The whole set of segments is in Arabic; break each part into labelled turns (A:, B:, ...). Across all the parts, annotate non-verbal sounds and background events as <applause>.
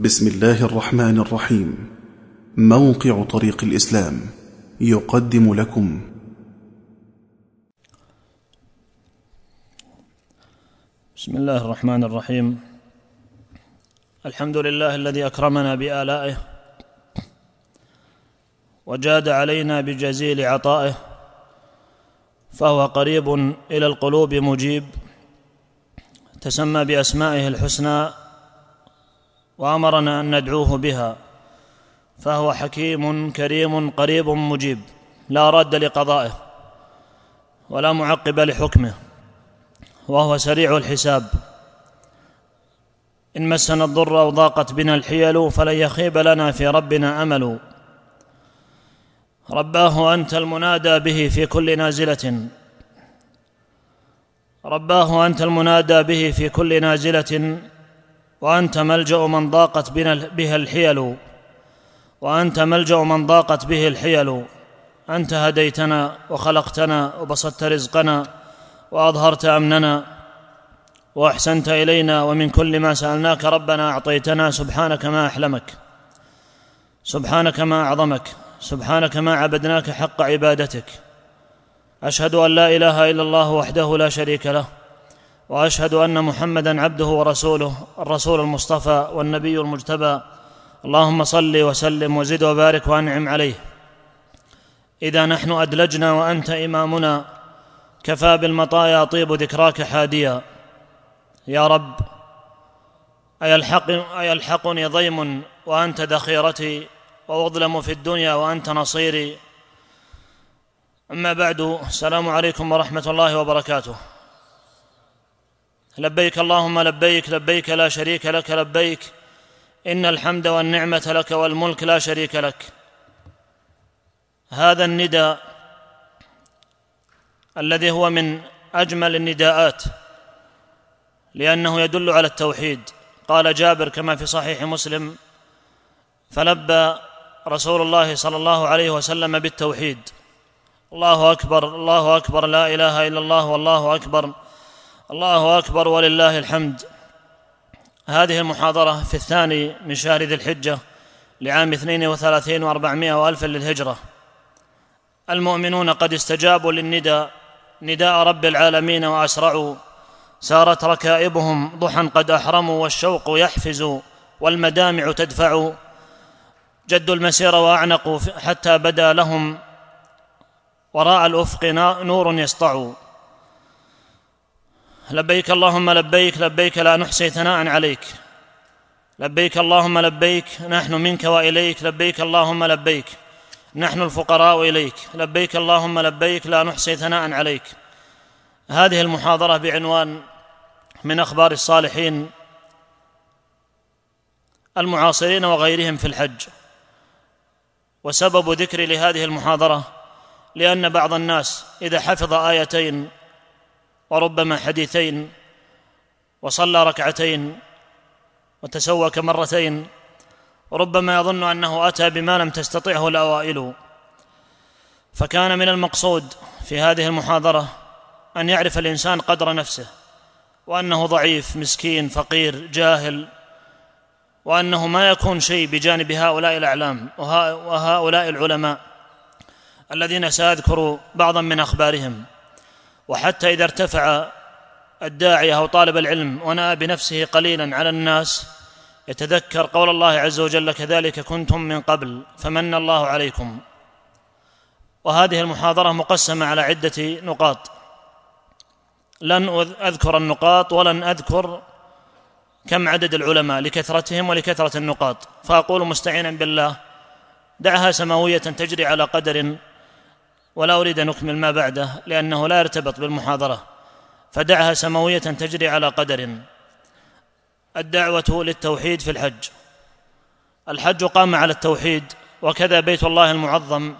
A: بسم الله الرحمن الرحيم. موقع طريق الإسلام يقدم لكم.
B: بسم الله الرحمن الرحيم. الحمد لله الذي أكرمنا بآلائه وجاد علينا بجزيل عطائه فهو قريب إلى القلوب مجيب تسمى بأسمائه الحسنى وامرنا أن ندعوه بها. فهو حكيم كريم قريب مجيب. لا راد لقضائه ولا معقب لحكمه. وهو سريع الحساب. إن مسنا الضر أو ضاقت بنا الحيل فلن يخيب لنا في ربنا أمل. رباه أنت المنادى به في كل نازلة. رباه أنت المنادى به في كل نازلة. وأنت ملجأ من ضاقت بها الحيل. وأنت ملجأ من ضاقت به الحيل. أنت هديتنا وخلقتنا وبسطت رزقنا وأظهرت أمننا وأحسنت إلينا ومن كل ما سألناك ربنا أعطيتنا سبحانك ما أحلمك. سبحانك ما أعظمك. سبحانك ما عبدناك حق عبادتك. أشهد أن لا إله إلا الله وحده لا شريك له. وأشهد أن محمدا عبده ورسوله الرسول المصطفى والنبي المجتبى. اللهم صل وسلم وزد وبارك وأنعم عليه. إذا نحن أدلجنا وأنت إمامنا كفى بالمطايا طيب ذكراك حاديا. يا رب أيلحق أيلحقني ضيم وأنت ذخيرتي وأظلم في الدنيا وأنت نصيري. أما بعد السلام عليكم ورحمة الله وبركاته. لبيك اللهم لبيك لبيك لا شريك لك لبيك. إن الحمد والنعمة لك والملك لا شريك لك. هذا النداء الذي هو من أجمل النداءات لأنه يدل على التوحيد. قال جابر كما في صحيح مسلم فلبى رسول الله صلى الله عليه وسلم بالتوحيد. الله أكبر الله أكبر لا إله إلا الله والله أكبر. الله أكبر ولله الحمد. هذه المحاضرة في الثاني من شهر ذي الحجة لعام اثنين وثلاثين وأربعمائة وألف للهجرة. المؤمنون قد استجابوا للنداء. نداء رب العالمين وأسرعوا. سارت ركائبهم ضحى قد أحرموا والشوق يحفز والمدامع تدفع. جدوا المسير وأعنقوا حتى بدا لهم. وراء الأفق نور يسطع. لبيك اللهم لبيك لبيك لا نحصي ثناء عليك. لبيك اللهم لبيك نحن منك وإليك. لبيك اللهم لبيك نحن الفقراء إليك. لبيك اللهم لبيك لا نحصي ثناء عليك. هذه المحاضرة بعنوان من أخبار الصالحين المعاصرين وغيرهم في الحج. وسبب ذكري لهذه المحاضرة لأن بعض الناس إذا حفظ آيتين وربما حديثين وصلى ركعتين وتسوك مرتين ربما يظن أنه أتى بما لم تستطعه الأوائل. فكان من المقصود في هذه المحاضرة أن يعرف الإنسان قدر نفسه وأنه ضعيف مسكين فقير جاهل وأنه ما يكون شيء بجانب هؤلاء الأعلام وهؤلاء العلماء الذين سأذكر بعضا من أخبارهم. وحتى إذا ارتفع الداعيه أو طالب العلم ونأى بنفسه قليلا على الناس يتذكر قول الله عز وجل كذلك كنتم من قبل فمن الله عليكم. وهذه المحاضرة مقسمة على عدة نقاط. لن أذكر النقاط ولن أذكر كم عدد العلماء لكثرتهم ولكثرة النقاط. فأقول مستعينا بالله دعها سماوية تجري على قدر ولا أريد أن أكمل ما بعده لأنه لا يرتبط بالمحاضرة. فدعها سماوية تجري على قدر. الدعوة للتوحيد في الحج. الحج قام على التوحيد وكذا بيت الله المعظم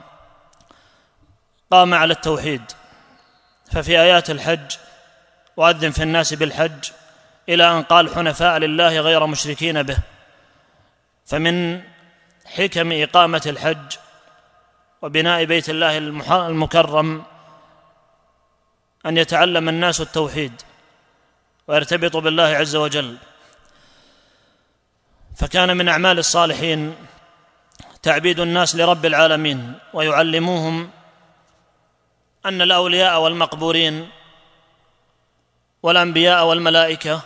B: قام على التوحيد. ففي آيات الحج وأذن في الناس بالحج إلى أن قال حنفاء لله غير مشركين به. فمن حكم إقامة الحج وبناء بيت الله المكرم أن يتعلم الناس التوحيد ويرتبطوا بالله عز وجل. فكان من أعمال الصالحين تعبيد الناس لرب العالمين ويعلموهم أن الأولياء والمقبورين والأنبياء والملائكة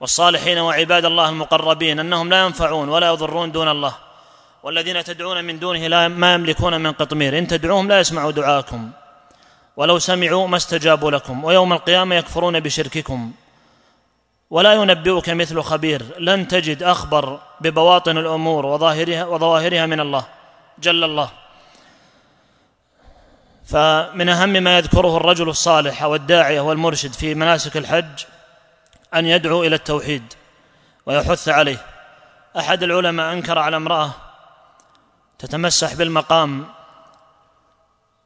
B: والصالحين وعباد الله المقربين أنهم لا ينفعون ولا يضرون دون الله. والذين تدعون من دونه لا ما يملكون من قطمير. إن تدعوهم لا يسمعوا دعاءكم ولو سمعوا ما استجابوا لكم. ويوم القيامة يكفرون بشرككم. ولا ينبئك مثل خبير. لن تجد أخبر ببواطن الأمور وظاهرها وظواهرها من الله. جل الله. فمن أهم ما يذكره الرجل الصالح أو الداعيه والمرشد في مناسك الحج أن يدعو إلى التوحيد ويحث عليه. أحد العلماء أنكر على امرأة تتمسح بالمقام.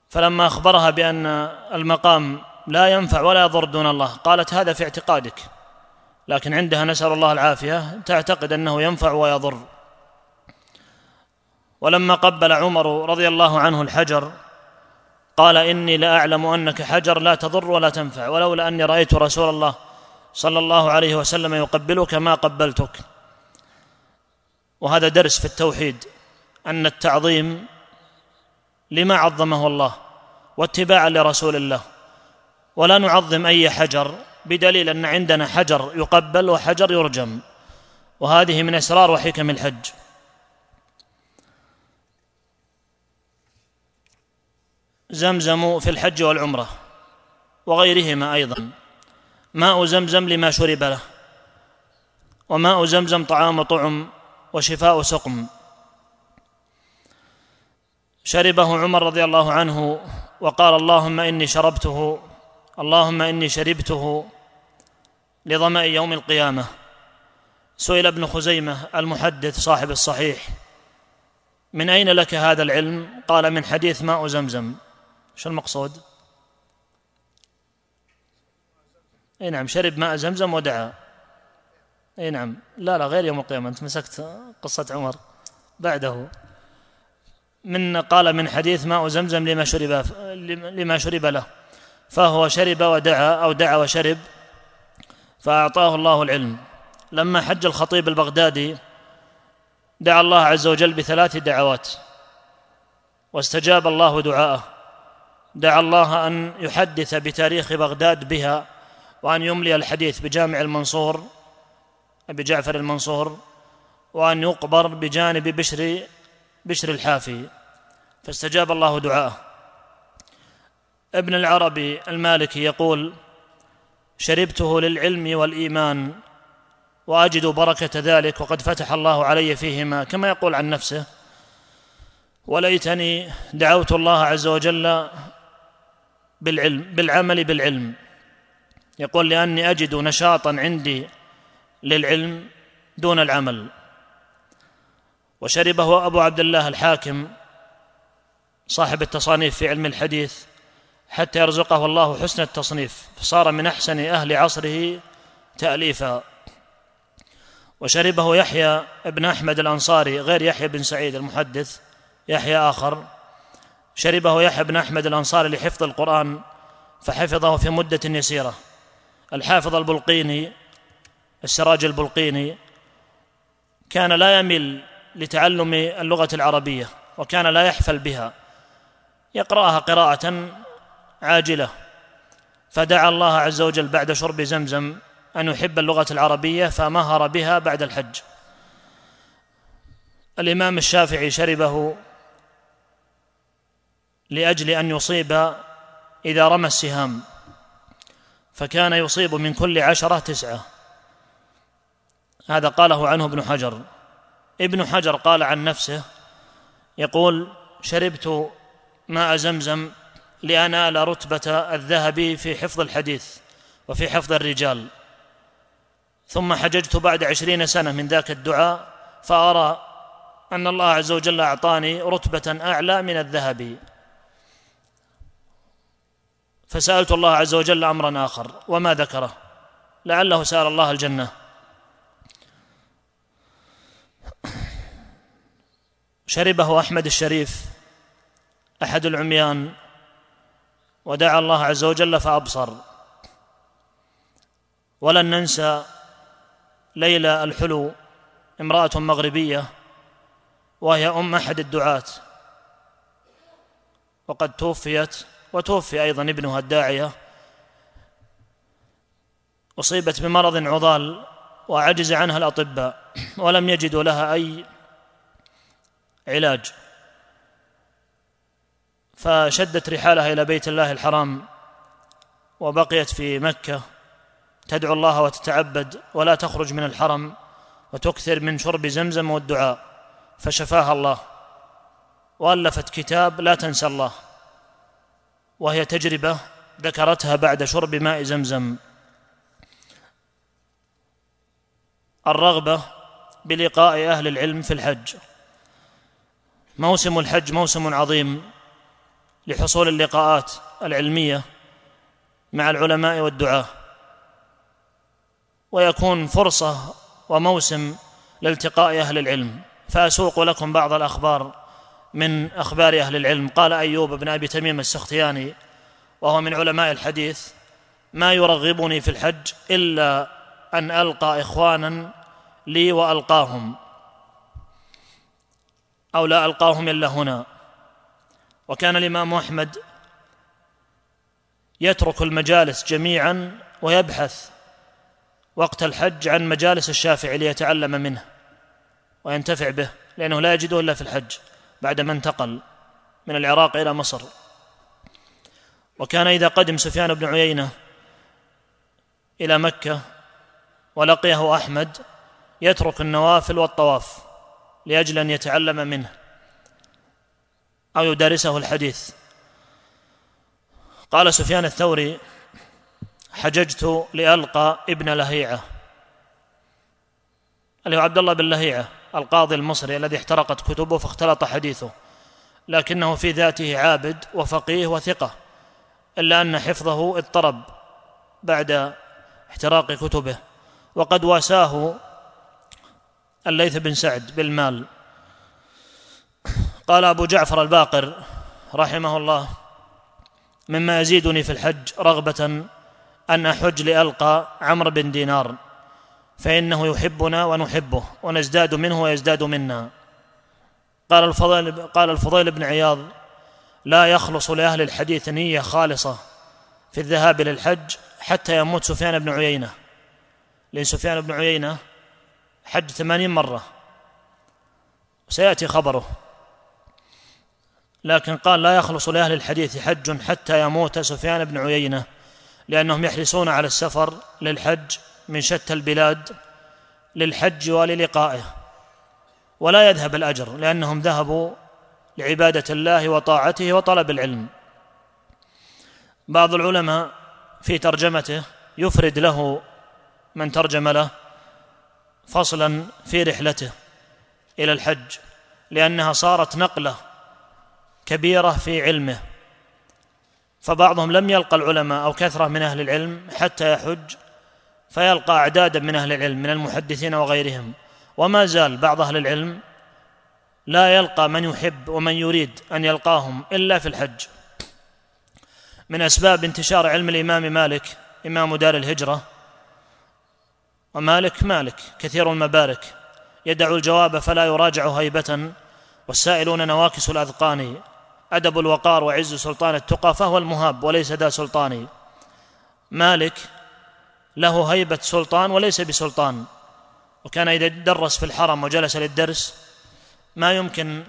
B: فلما أخبرها بأن المقام لا ينفع ولا يضر دون الله قالت هذا في اعتقادك لكن عندها نسأل الله العافية تعتقد أنه ينفع ويضر. ولما قبل عمر رضي الله عنه الحجر قال إني لأعلم أنك حجر لا تضر ولا تنفع ولولا أني رأيت رسول الله صلى الله عليه وسلم يقبلك ما قبلتك. وهذا درس في التوحيد. أن التعظيم لما عظمه الله واتباعا لرسول الله. ولا نعظم أي حجر بدليل أن عندنا حجر يقبل وحجر يرجم. وهذه من إسرار وحكم الحج. زمزم في الحج والعمرة وغيرهما أيضا. ماء زمزم لما شرب له. وماء زمزم طعام طعم وشفاء سقم. شربه عمر رضي الله عنه وقال اللهم إني شربته اللهم إني شربته لظما يوم القيامة. سئل ابن خزيمة المحدث صاحب الصحيح من أين لك هذا العلم؟ قال من حديث ماء زمزم. شو المقصود؟ أي نعم شرب ماء زمزم ودعا. أي نعم لا لا غير يوم القيامة أنت مسكت قصة عمر بعده. من قال من حديث ماء زمزم لما شرب لما شرب له فهو شرب ودعا أو دعا وشرب فأعطاه الله العلم. لما حج الخطيب البغدادي دعا الله عز وجل بثلاث دعوات واستجاب الله دعاءه. دعا الله أن يحدث بتاريخ بغداد بها وأن يملي الحديث بجامع المنصور أبي جعفر المنصور وأن يقبر بجانب بشر بشر الحافي. فاستجاب الله دعاءه. ابن العربي المالكي يقول شربته للعلم والإيمان وأجد بركة ذلك وقد فتح الله علي فيهما كما يقول عن نفسه وليتني دعوت الله عز وجل بالعلم بالعمل بالعلم. يقول لأني أجد نشاطا عندي للعلم دون العمل. وشربه أبو عبد الله الحاكم صاحب التصانيف في علم الحديث حتى يرزقه الله حسن التصنيف فصار من أحسن أهل عصره تأليفا. وشربه يحيى بن أحمد الأنصاري غير يحيى بن سعيد المحدث يحيى آخر. شربه يحيى بن أحمد الأنصاري لحفظ القرآن فحفظه في مدة يسيرة. الحافظ البلقيني السراج البلقيني كان لا يمل لتعلم اللغة العربية وكان لا يحفل بها. يقرأها قراءة عاجلة. فدعا الله عز وجل بعد شرب زمزم أن يحب اللغة العربية فمهر بها بعد الحج. الإمام الشافعي شربه لأجل أن يصيب إذا رمى السهام فكان يصيب من كل عشرة تسعة. هذا قاله عنه ابن حجر. ابن حجر قال عن نفسه يقول شربت ماء زمزم لانال رتبة الذهب في حفظ الحديث وفي حفظ الرجال. ثم حججت بعد عشرين سنة من ذاك الدعاء فأرى أن الله عز وجل أعطاني رتبة أعلى من الذهب. فسألت الله عز وجل أمرا آخر وما ذكره؟ لعله سأل الله الجنة. شربه أحمد الشريف أحد العميان ودعا الله عز وجل فأبصر. ولن ننسى ليلى الحلو امرأة مغربية وهي أم أحد الدعاة. وقد توفيت وتوفي أيضا ابنها الداعية. أصيبت بمرض عضال وعجز عنها الأطباء ولم يجدوا لها أي علاج. فشدت رحالها إلى بيت الله الحرام وبقيت في مكة. تدعو الله وتتعبد ولا تخرج من الحرم وتكثر من شرب زمزم والدعاء فشفاها الله. وألفت كتاب لا تنسى الله. وهي تجربة ذكرتها بعد شرب ماء زمزم. الرغبة بلقاء أهل العلم في الحج. موسم الحج موسم عظيم. لحصول اللقاءات العلمية مع العلماء والدعاة. ويكون فرصة وموسم لالتقاء أهل العلم. فأسوق لكم بعض الأخبار من أخبار أهل العلم. قال أيوب بن أبي تميم السختياني وهو من علماء الحديث ما يرغبني في الحج إلا أن ألقى إخوانا لي وألقاهم أو لا ألقاهم إلا هنا. وكان الإمام أحمد يترك المجالس جميعا ويبحث وقت الحج عن مجالس الشافعي ليتعلم منه وينتفع به لأنه لا يجده إلا في الحج بعدما انتقل من العراق إلى مصر. وكان إذا قدم سفيان بن عيينة إلى مكة ولقيه أحمد يترك النوافل والطواف لأجل أن يتعلم منه. أو يدارسه الحديث. قال سفيان الثوري حججت لألقى ابن لهيعة. اللي هو عبد الله بن لهيعة القاضي المصري الذي احترقت كتبه فاختلط حديثه. لكنه في ذاته عابد وفقيه وثقة إلا أن حفظه اضطرب بعد احتراق كتبه. وقد واساه الليث بن سعد بالمال. قال أبو جعفر الباقر رحمه الله مما يزيدني في الحج رغبة أن أحج لألقى عمرو بن دينار فإنه يحبنا ونحبه ونزداد منه ويزداد منا. قال الفضيل قال الفضيل بن عياض لا يخلص لأهل الحديث نية خالصة في الذهاب للحج حتى يموت سفيان بن عيينة. لأن سفيان بن عيينة حج ثمانين مرة. وسيأتي خبره. لكن قال لا يخلص لأهل الحديث حج حتى يموت سفيان بن عيينة لأنهم يحرصون على السفر للحج من شتى البلاد للحج وللقائه ولا يذهب الأجر لأنهم ذهبوا لعبادة الله وطاعته وطلب العلم. بعض العلماء في ترجمته يفرد له من ترجم له فصلا في رحلته إلى الحج لأنها صارت نقلة كبيرة في علمه. فبعضهم لم يلقى العلماء أو كثرة من أهل العلم حتى يحج فيلقى أعدادا من أهل العلم من المحدثين وغيرهم. وما زال بعض أهل العلم لا يلقى من يحب ومن يريد أن يلقاهم إلا في الحج. من أسباب انتشار علم الإمام مالك إمام دار الهجرة. ومالك مالك كثير المبارك يدع الجواب فلا يراجع هيبة. والسائلون نواكس الأذقان أدب الوقار وعز سلطان التقى فهو المهاب وليس ذا سلطان. مالك له هيبة سلطان وليس بسلطان. وكان إذا درس في الحرم وجلس للدرس ما يمكن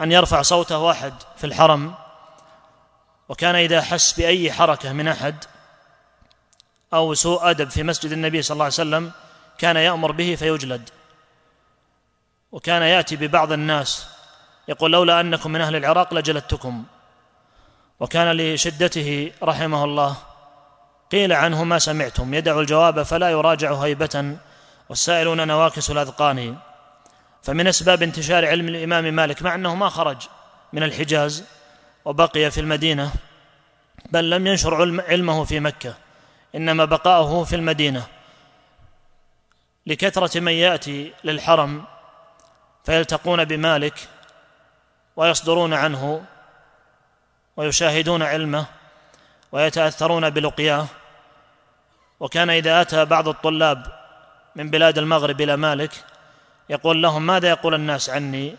B: أن يرفع صوته أحد في الحرم. وكان إذا حس بأي حركة من أحد أو سوء أدب في مسجد النبي صلى الله عليه وسلم كان يأمر به فيجلد. وكان يأتي ببعض الناس يقول لولا أنكم من أهل العراق لجلدتكم. وكان لشدته رحمه الله. قيل عنه ما سمعتم. يدع الجواب فلا يراجع هيبة والسائلون نواكس الأذقان. فمن أسباب انتشار علم الإمام مالك مع أنه ما خرج من الحجاز وبقي في المدينة بل لم ينشر علمه في مكة إنما بقاؤه في المدينة. لكثرة من يأتي للحرم فيلتقون بمالك ويصدرون عنه ويشاهدون علمه ويتأثرون بلقياه. وكان إذا أتى بعض الطلاب من بلاد المغرب إلى مالك يقول لهم ماذا يقول الناس عني؟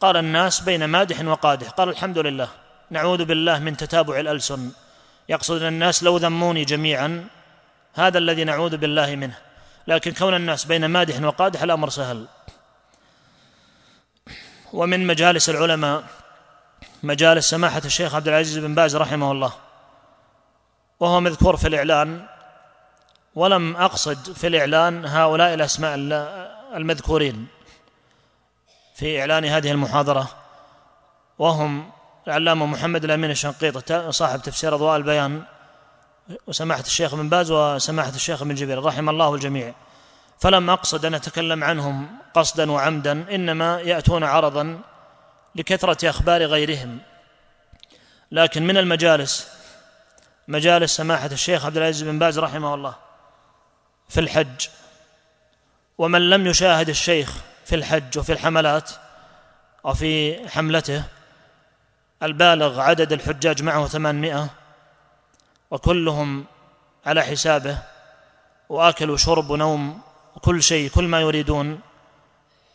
B: قال الناس بين مادح وقادح. قال الحمد لله نعوذ بالله من تتابع الألسن. يقصد الناس لو ذموني جميعا هذا الذي نعوذ بالله منه. لكن كون الناس بين مادح وقادح الأمر سهل. ومن مجالس العلماء مجالس سماحة الشيخ عبد العزيز بن باز رحمه الله وهو مذكور في الإعلان ولم أقصد في الإعلان هؤلاء الأسماء المذكورين في إعلان هذه المحاضرة وهم العلامة محمد الأمين الشنقيط صاحب تفسير أضواء البيان وسماحة الشيخ بن باز وسماحة الشيخ بن جبير رحم الله الجميع. فلم أقصد أن أتكلم عنهم قصدا وعمدا إنما يأتون عرضا لكثرة أخبار غيرهم. لكن من المجالس مجالس سماحة الشيخ عبد العزيز بن باز رحمه الله في الحج ومن لم يشاهد الشيخ في الحج وفي الحملات وفي حملته البالغ عدد الحجاج معه ثمانمائة وكلهم على حسابه وآكل وشرب ونوم وكل شيء كل ما يريدون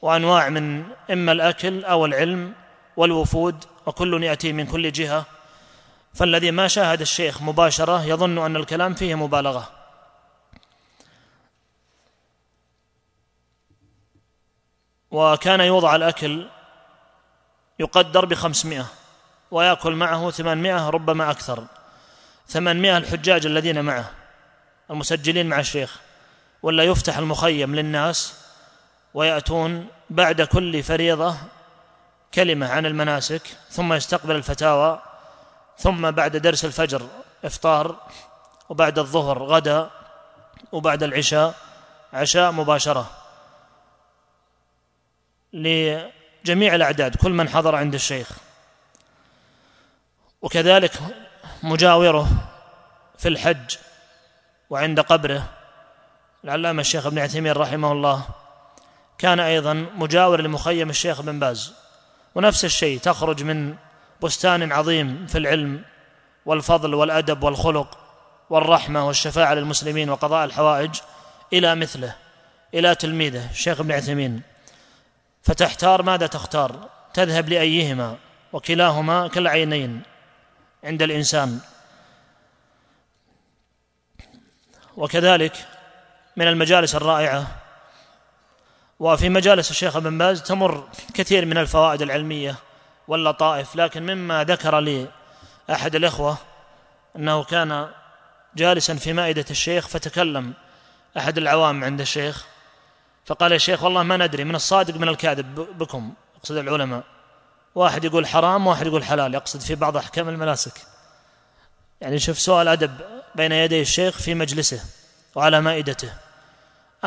B: وأنواع من إما الأكل أو العلم والوفود وكل يأتي من كل جهة. فالذي ما شاهد الشيخ مباشرة يظن أن الكلام فيه مبالغة. وكان يوضع الأكل يقدر بخمسمائة ويأكل معه ثمانمائة ربما أكثر. ثمانمائة الحجاج الذين معه المسجلين مع الشيخ. ولا يفتح المخيم للناس ويأتون بعد كل فريضة كلمة عن المناسك ثم يستقبل الفتاوى ثم بعد درس الفجر إفطار وبعد الظهر غدا وبعد العشاء عشاء مباشرة. لجميع الأعداد كل من حضر عند الشيخ. وكذلك مجاوره في الحج وعند قبره. العلامة الشيخ ابن عثيمين رحمه الله كان أيضا مجاور لمخيم الشيخ بن باز. ونفس الشيء تخرج من بستان عظيم في العلم والفضل والأدب والخلق والرحمة والشفاعة للمسلمين وقضاء الحوائج إلى مثله إلى تلميذه الشيخ ابن عثيمين. فتحتار ماذا تختار؟ تذهب لأيهما؟ وكلاهما كالعينين عند الإنسان. وكذلك من المجالس الرائعة. وفي مجالس الشيخ ابن باز تمر كثير من الفوائد العلمية واللطائف لكن مما ذكر لي أحد الإخوة أنه كان جالسا في مائدة الشيخ فتكلم أحد العوام عند الشيخ فقال يا شيخ والله ما ندري من الصادق من الكاذب بكم أقصد العلماء. واحد يقول حرام واحد يقول حلال يقصد في بعض أحكام المناسك. يعني شوف سؤال أدب بين يدي الشيخ في مجلسه وعلى مائدته.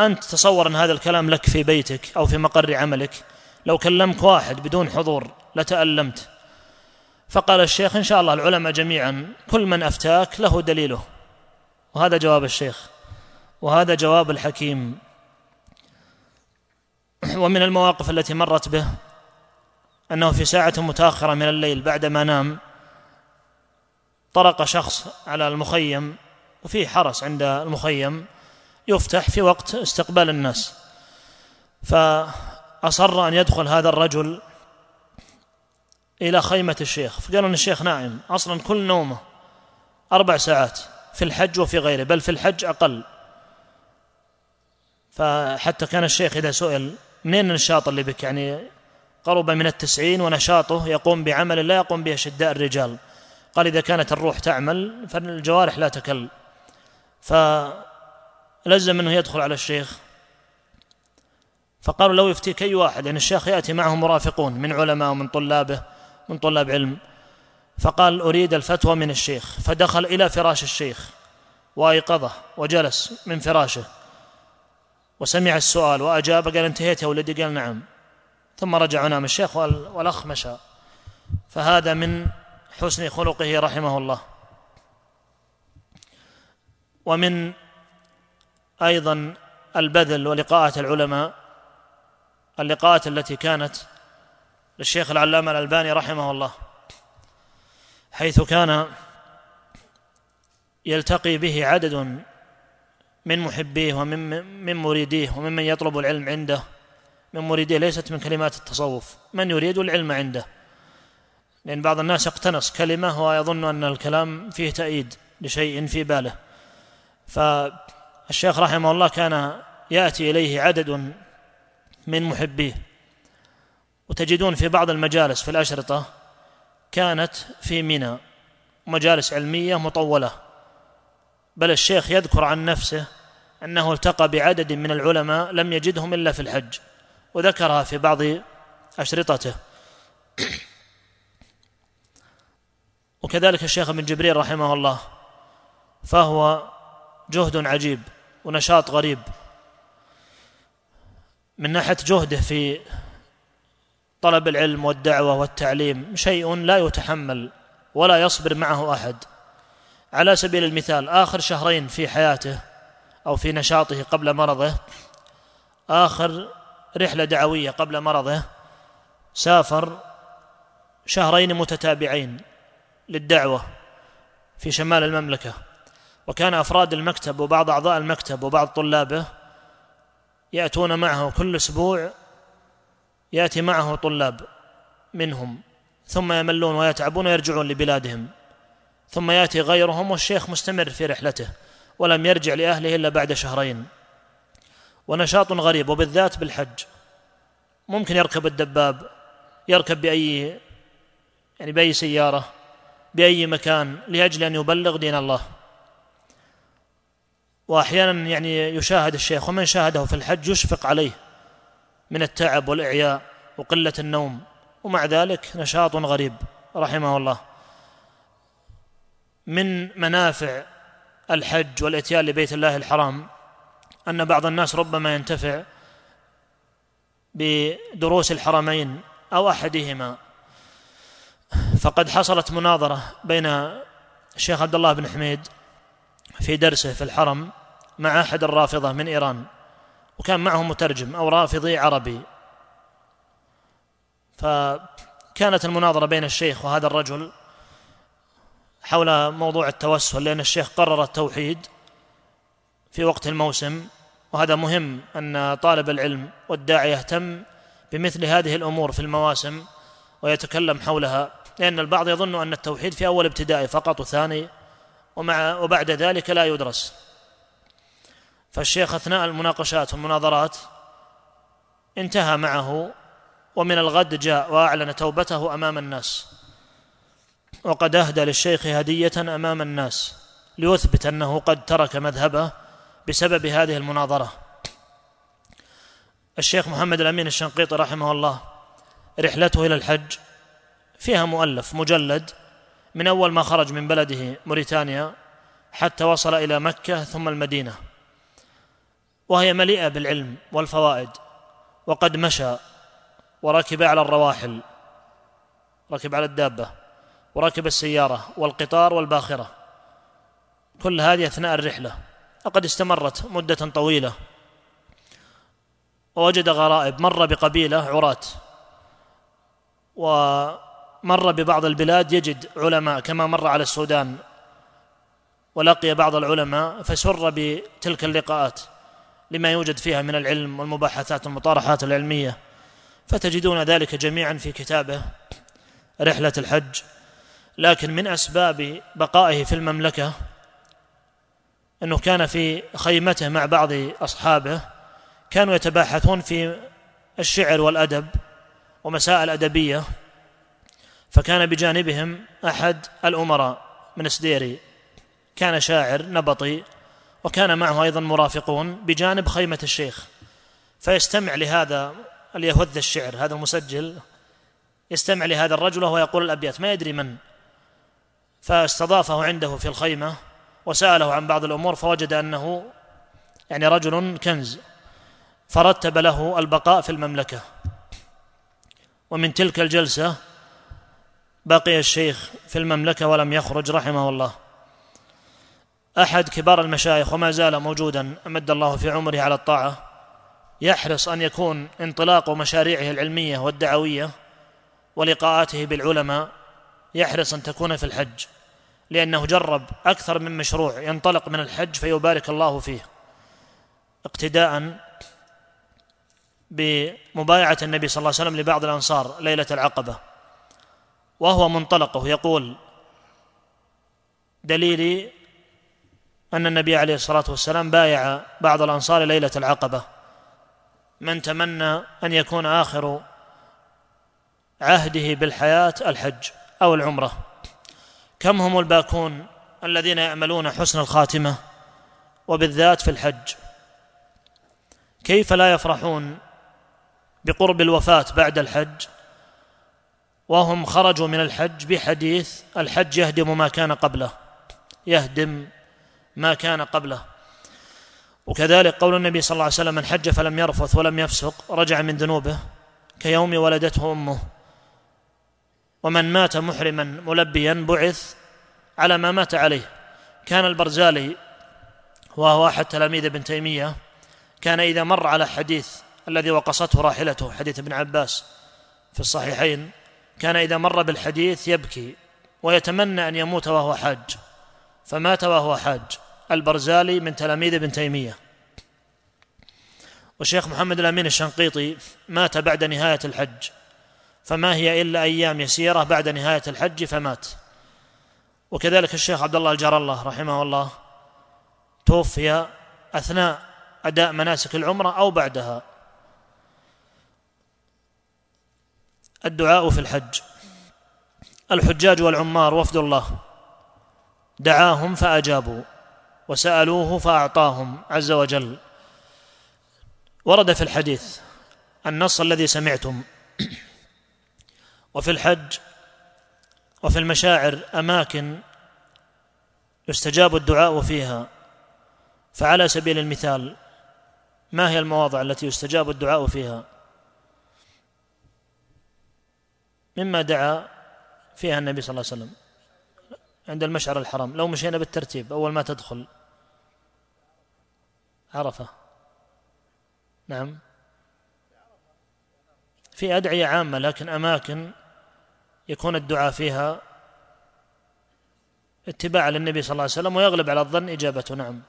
B: أنت تصور أن هذا الكلام لك في بيتك أو في مقر عملك؟ لو كلمك واحد بدون حضور لتألمت. فقال الشيخ إن شاء الله العلماء جميعا كل من أفتاك له دليله. وهذا جواب الشيخ. وهذا جواب الحكيم. <clears throat> ومن المواقف التي مرت به أنه في ساعة متأخرة من الليل بعدما نام طرق شخص على المخيم وفيه حرس عند المخيم يفتح في وقت استقبال الناس. فأصر أن يدخل هذا الرجل إلى خيمة الشيخ. فقالوا أن الشيخ نائم أصلا كل نومه أربع ساعات في الحج وفي غيره بل في الحج أقل. فحتى كان الشيخ إذا سئل منين النشاط اللي بك؟ يعني قرب من التسعين ونشاطه يقوم بعمل لا يقوم به شداء الرجال. قال إذا كانت الروح تعمل فالجوارح لا تكل. فلزم أنه يدخل على الشيخ. فقالوا لو يفتيك أي واحد يعني الشيخ يأتي معه مرافقون من علماء ومن طلابه من طلاب علم. فقال أريد الفتوى من الشيخ. فدخل إلى فراش الشيخ وأيقظه وجلس من فراشه. وسمع السؤال وأجاب قال انتهيت يا ولدي؟ قال نعم. ثم رجع ونام. الشيخ والأخ مشى. فهذا من حسن خلقه رحمه الله. ومن أيضا البذل ولقاءات العلماء اللقاءات التي كانت للشيخ العلامة الألباني رحمه الله حيث كان يلتقي به عدد من محبيه ومن من مريديه وممن يطلب العلم عنده من مريديه ليست من كلمات التصوف من يريد العلم عنده. لأن بعض الناس يقتنص كلمة ويظن أن الكلام فيه تأييد لشيء في باله. فالشيخ رحمه الله كان يأتي إليه عدد من محبيه وتجدون في بعض المجالس في الأشرطة كانت في منى مجالس علمية مطولة. بل الشيخ يذكر عن نفسه أنه التقى بعدد من العلماء لم يجدهم إلا في الحج وذكرها في بعض أشرطته. وكذلك الشيخ ابن جبريل رحمه الله فهو جهد عجيب. ونشاط غريب. من ناحية جهده في طلب العلم والدعوة والتعليم شيء لا يتحمل ولا يصبر معه أحد. على سبيل المثال آخر شهرين في حياته أو في نشاطه قبل مرضه آخر رحلة دعوية قبل مرضه سافر شهرين متتابعين للدعوة في شمال المملكة. وكان أفراد المكتب وبعض أعضاء المكتب وبعض طلابه يأتون معه كل أسبوع يأتي معه طلاب منهم ثم يملون ويتعبون ويرجعون لبلادهم ثم يأتي غيرهم والشيخ مستمر في رحلته ولم يرجع لأهله إلا بعد شهرين. ونشاط غريب وبالذات بالحج. ممكن يركب الدباب يركب بأي يعني بأي سيارة بأي مكان لأجل أن يبلغ دين الله. وأحيانا يعني يشاهد الشيخ ومن شاهده في الحج يشفق عليه من التعب والإعياء وقلة النوم ومع ذلك نشاط غريب رحمه الله. من منافع الحج والإتيان لبيت الله الحرام أن بعض الناس ربما ينتفع بدروس الحرمين أو أحدهما. فقد حصلت مناظرة بين الشيخ عبد الله بن حميد في درسه في الحرم مع أحد الرافضة من إيران وكان معه مترجم أو رافضي عربي. فكانت المناظرة بين الشيخ وهذا الرجل حول موضوع التوسل لأن الشيخ قرر التوحيد في وقت الموسم. وهذا مهم أن طالب العلم والداعي يهتم بمثل هذه الأمور في المواسم ويتكلم حولها لأن البعض يظن أن التوحيد في أول ابتدائي فقط وثاني ومع وبعد ذلك لا يدرس. فالشيخ أثناء المناقشات والمناظرات انتهى معه ومن الغد جاء وأعلن توبته أمام الناس وقد أهدى للشيخ هدية أمام الناس ليثبت أنه قد ترك مذهبه بسبب هذه المناظرة. الشيخ محمد الأمين الشنقيطي رحمه الله رحلته إلى الحج فيها مؤلف مجلد من أول ما خرج من بلده موريتانيا حتى وصل إلى مكة ثم المدينة. وهي مليئة بالعلم والفوائد وقد مشى وركب على الرواحل ركب على الدابة وركب السيارة والقطار والباخرة. كل هذه أثناء الرحلة وقد استمرت مدة طويلة. ووجد غرائب مر بقبيلة عراة. ومر ببعض البلاد يجد علماء كما مر على السودان. ولقي بعض العلماء فسر بتلك اللقاءات. لما يوجد فيها من العلم والمباحثات والمطارحات العلمية فتجدون ذلك جميعا في كتابه رحلة الحج. لكن من أسباب بقائه في المملكة أنه كان في خيمته مع بعض أصحابه كانوا يتباحثون في الشعر والأدب ومسائل أدبية فكان بجانبهم أحد الأمراء من سديري كان شاعر نبطي وكان معه أيضا مرافقون بجانب خيمة الشيخ فيستمع لهذا اللي يهذ الشعر هذا المسجل يستمع لهذا الرجل وهو يقول الأبيات ما يدري من؟ فاستضافه عنده في الخيمة وسأله عن بعض الأمور فوجد أنه يعني رجل كنز فرتب له البقاء في المملكة. ومن تلك الجلسة بقي الشيخ في المملكة ولم يخرج رحمه الله. أحد كبار المشايخ وما زال موجودا امد الله في عمره على الطاعة. يحرص أن يكون انطلاق مشاريعه العلمية والدعوية ولقاءاته بالعلماء. يحرص أن تكون في الحج لأنه جرب أكثر من مشروع ينطلق من الحج فيبارك الله فيه. اقتداء بمبايعة النبي صلى الله عليه وسلم لبعض الأنصار ليلة العقبة. وهو منطلقه يقول دليلي أن النبي عليه الصلاة والسلام بايع بعض الأنصار ليلة العقبة. من تمنى أن يكون آخر عهده بالحياة الحج أو العمرة. كم هم الباكون الذين يأملون حسن الخاتمة وبالذات في الحج؟ كيف لا يفرحون بقرب الوفاة بعد الحج؟ وهم خرجوا من الحج بحديث الحج يهدم ما كان قبله يهدم ما كان قبله. وكذلك قول النبي صلى الله عليه وسلم من حج فلم يرفث ولم يفسق رجع من ذنوبه كيوم ولدته أمه. ومن مات محرما ملبيا بعث على ما مات عليه. كان البرزالي وهو أحد تلاميذ ابن تيمية كان إذا مر على حديث الذي وقصته راحلته حديث ابن عباس في الصحيحين كان إذا مر بالحديث يبكي ويتمنى أن يموت وهو حاج. فمات وهو حاج. البرزالي من تلاميذ ابن تيمية. والشيخ محمد الأمين الشنقيطي مات بعد نهاية الحج. فما هي إلا أيام يسيرة بعد نهاية الحج فمات. وكذلك الشيخ عبد الله الجار الله رحمه الله توفي أثناء أداء مناسك العمرة أو بعدها. الدعاء في الحج. الحجاج والعمار وفد الله. دعاهم فأجابوا وسألوه فأعطاهم عز وجل. ورد في الحديث النص الذي سمعتم. وفي الحج وفي المشاعر أماكن يستجاب الدعاء فيها. فعلى سبيل المثال ما هي المواضع التي يستجاب الدعاء فيها؟ مما دعا فيها النبي صلى الله عليه وسلم. عند المشعر الحرام. لو مشينا بالترتيب أول ما تدخل. عرفة. نعم. في أدعية عامة لكن أماكن يكون الدعاء فيها اتباعا للنبي صلى الله عليه وسلم ويغلب على الظن إجابته. نعم.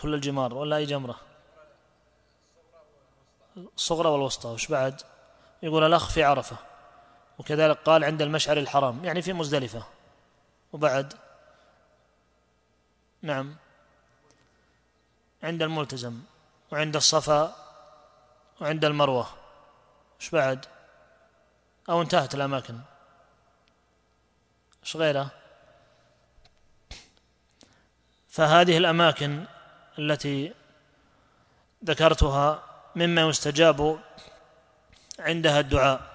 B: كل الجمار ولا أي جمرة. الصغرى والوسطى. وش بعد؟ يقول الأخ في عرفة. وكذلك قال عند المشعر الحرام يعني في مزدلفة. وبعد نعم عند الملتزم وعند الصفا وعند المروة. إيش بعد؟ أو انتهت الأماكن. إيش غيره؟ فهذه الأماكن التي ذكرتها مما يستجاب عندها الدعاء.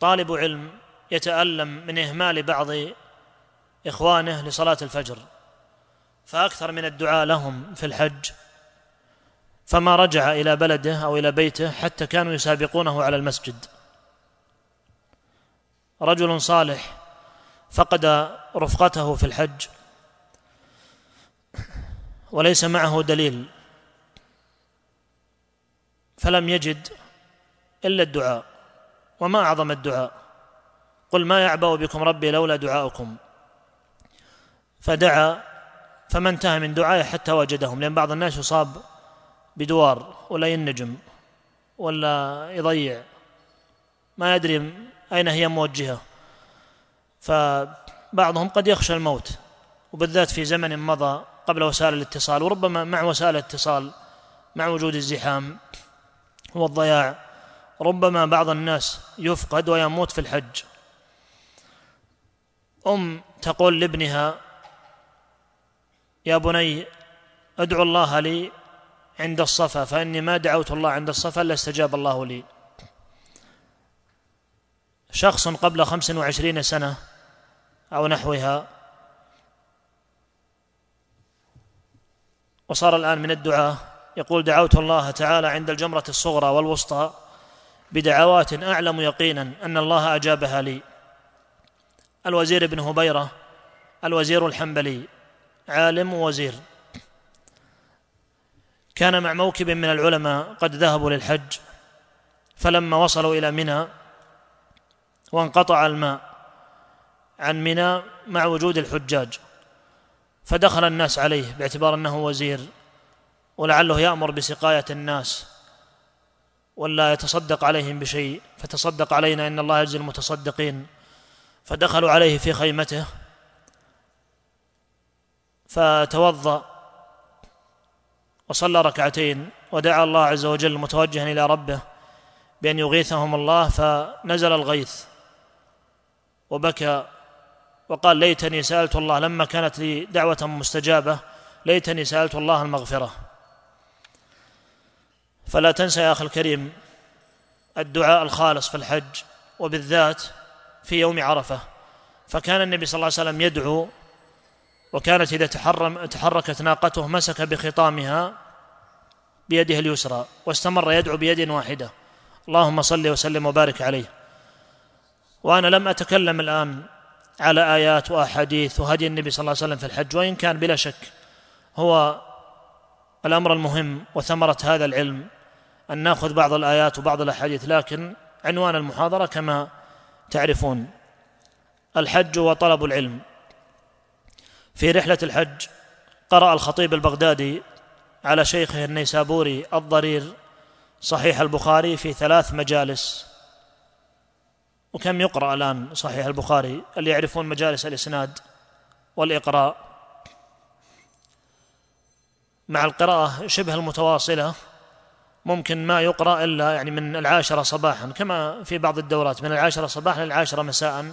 B: طالب علم يتألم من إهمال بعض إخوانه لصلاة الفجر فأكثر من الدعاء لهم في الحج. فما رجع إلى بلده أو إلى بيته حتى كانوا يسابقونه على المسجد. رجل صالح فقد رفقته في الحج. وليس معه دليل. فلم يجد إلا الدعاء. وما أعظم الدعاء. قل ما يعبأ بكم ربي لولا دعاؤكم. فدعا فما انتهى من دعائه حتى وجدهم لأن بعض الناس يصاب بدوار ولا ينجم ولا يضيع. ما يدري أين هي موجهة. فبعضهم قد يخشى الموت وبالذات في زمن مضى قبل وسائل الاتصال وربما مع وسائل الاتصال مع وجود الزحام والضياع. ربما بعض الناس يفقد ويموت في الحج. أم تقول لابنها يا بني أدعو الله لي عند الصفا فإني ما دعوت الله عند الصفا إلا استجاب الله لي. شخص قبل خمس وعشرين سنة أو نحوها وصار الآن من الدعاء يقول دعوت الله تعالى عند الجمرة الصغرى والوسطى بدعوات أعلم يقينا أن الله أجابها لي. الوزير ابن هبيرة الوزير الحنبلي عالم ووزير كان مع موكب من العلماء قد ذهبوا للحج فلما وصلوا إلى منى وانقطع الماء عن منى مع وجود الحجاج فدخل الناس عليه باعتبار أنه وزير ولعله يأمر بسقاية الناس. ولا يتصدق عليهم بشيء فتصدق علينا إن الله يجزي المتصدقين. فدخلوا عليه في خيمته فتوضأ وصلى ركعتين ودعا الله عز وجل متوجها إلى ربه بأن يغيثهم الله فنزل الغيث وبكى وقال ليتني سألت الله لما كانت لي دعوة مستجابة ليتني سألت الله المغفرة فلا تنسى يا أخي الكريم الدعاء الخالص في الحج وبالذات في يوم عرفة. فكان النبي صلى الله عليه وسلم يدعو وكانت إذا تحرم تحركت ناقته مسك بخطامها بيده اليسرى واستمر يدعو بيد واحدة. اللهم صل وسلم وبارك عليه. وأنا لم أتكلم الآن على آيات وأحاديث وهدي النبي صلى الله عليه وسلم في الحج وإن كان بلا شك هو الأمر المهم وثمرة هذا العلم. أن نأخذ بعض الآيات وبعض الأحاديث لكن عنوان المحاضرة كما تعرفون الحج وطلب العلم. في رحلة الحج قرأ الخطيب البغدادي على شيخه النيسابوري الضرير صحيح البخاري في ثلاث مجالس. وكم يقرأ الآن صحيح البخاري؟ اللي يعرفون مجالس الإسناد والإقراء؟ مع القراءة شبه المتواصلة. ممكن ما يقرأ إلا يعني من العاشرة صباحا كما في بعض الدورات من العاشرة صباحا للعاشرة مساء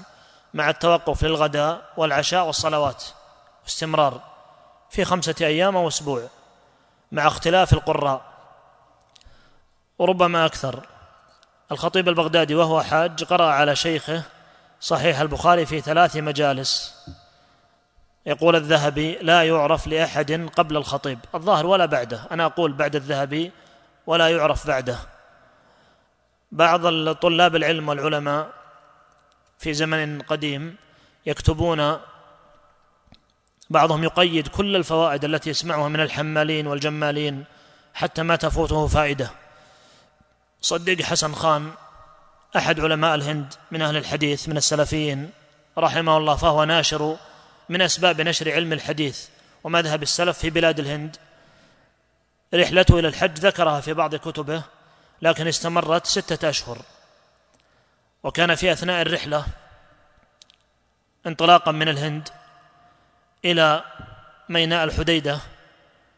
B: مع التوقف للغداء والعشاء والصلوات استمرار في خمسة أيام أو أسبوع مع اختلاف القراء. وربما أكثر الخطيب البغدادي وهو حاج قرأ على شيخه صحيح البخاري في ثلاث مجالس. يقول الذهبي لا يعرف لأحد قبل الخطيب. الظاهر ولا بعده. أنا أقول بعد الذهبي ولا يعرف بعده. بعض طلاب العلم والعلماء في زمن قديم يكتبون بعضهم يقيد كل الفوائد التي يسمعها من الحمالين والجمالين حتى ما تفوته فائدة. صديق حسن خان أحد علماء الهند من أهل الحديث من السلفيين رحمه الله فهو ناشر من أسباب نشر علم الحديث ومذهب السلف في بلاد الهند. رحلته إلى الحج ذكرها في بعض كتبه لكن استمرت ستة أشهر. وكان في أثناء الرحلة انطلاقا من الهند إلى ميناء الحديدة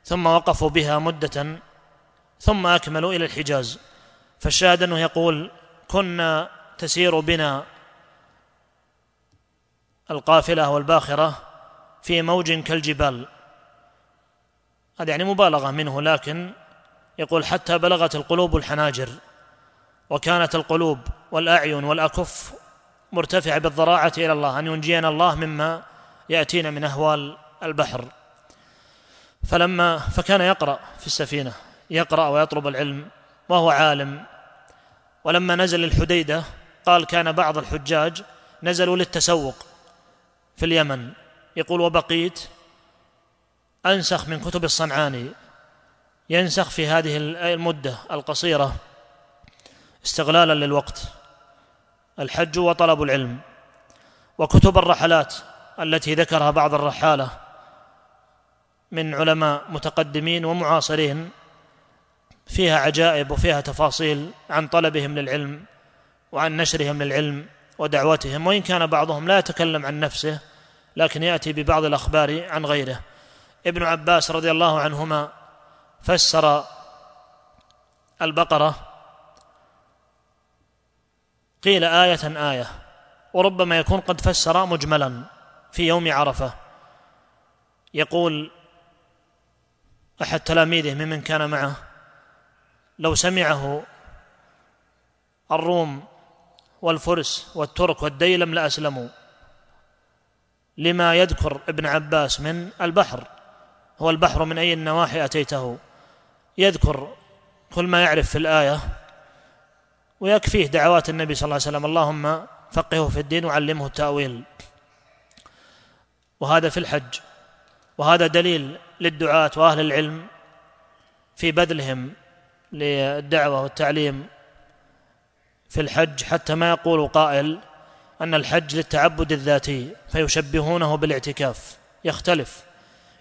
B: ثم وقفوا بها مدة ثم أكملوا إلى الحجاز. فالشاهد أنه يقول كنا تسير بنا القافلة والباخرة في موج كالجبال. هذا يعني مبالغة منه لكن يقول حتى بلغت القلوب الحناجر وكانت القلوب والأعين والأكف مرتفعه بالضراعة إلى الله أن ينجينا الله مما ياتينا من أهوال البحر. فلما فكان يقرأ في السفينة يقرأ ويطلب العلم وهو عالم. ولما نزل الحديدة قال كان بعض الحجاج نزلوا للتسوق في اليمن. يقول وبقيت؟ أنسخ من كتب الصنعاني ينسخ في هذه المدة القصيرة استغلالا للوقت الحج وطلب العلم وكتب الرحلات التي ذكرها بعض الرحالة من علماء متقدمين ومعاصرين فيها عجائب وفيها تفاصيل عن طلبهم للعلم وعن نشرهم للعلم ودعوتهم وإن كان بعضهم لا يتكلم عن نفسه لكن يأتي ببعض الأخبار عن غيره. ابن عباس رضي الله عنهما فسر البقرة قيل آية آية وربما يكون قد فسر مجملا في يوم عرفة. يقول أحد تلاميذه ممن كان معه لو سمعه الروم والفرس والترك والديلم لأسلموا لما يذكر ابن عباس من البحر. هو البحر من أي النواحي أتيته. يذكر كل ما يعرف في الآية ويكفيه دعوات النبي صلى الله عليه وسلم. اللهم فقهه في الدين وعلمه التأويل. وهذا في الحج. وهذا دليل للدعاة وأهل العلم في بذلهم للدعوة والتعليم في الحج. حتى ما يقول قائل أن الحج للتعبد الذاتي فيشبهونه بالإعتكاف. يختلف.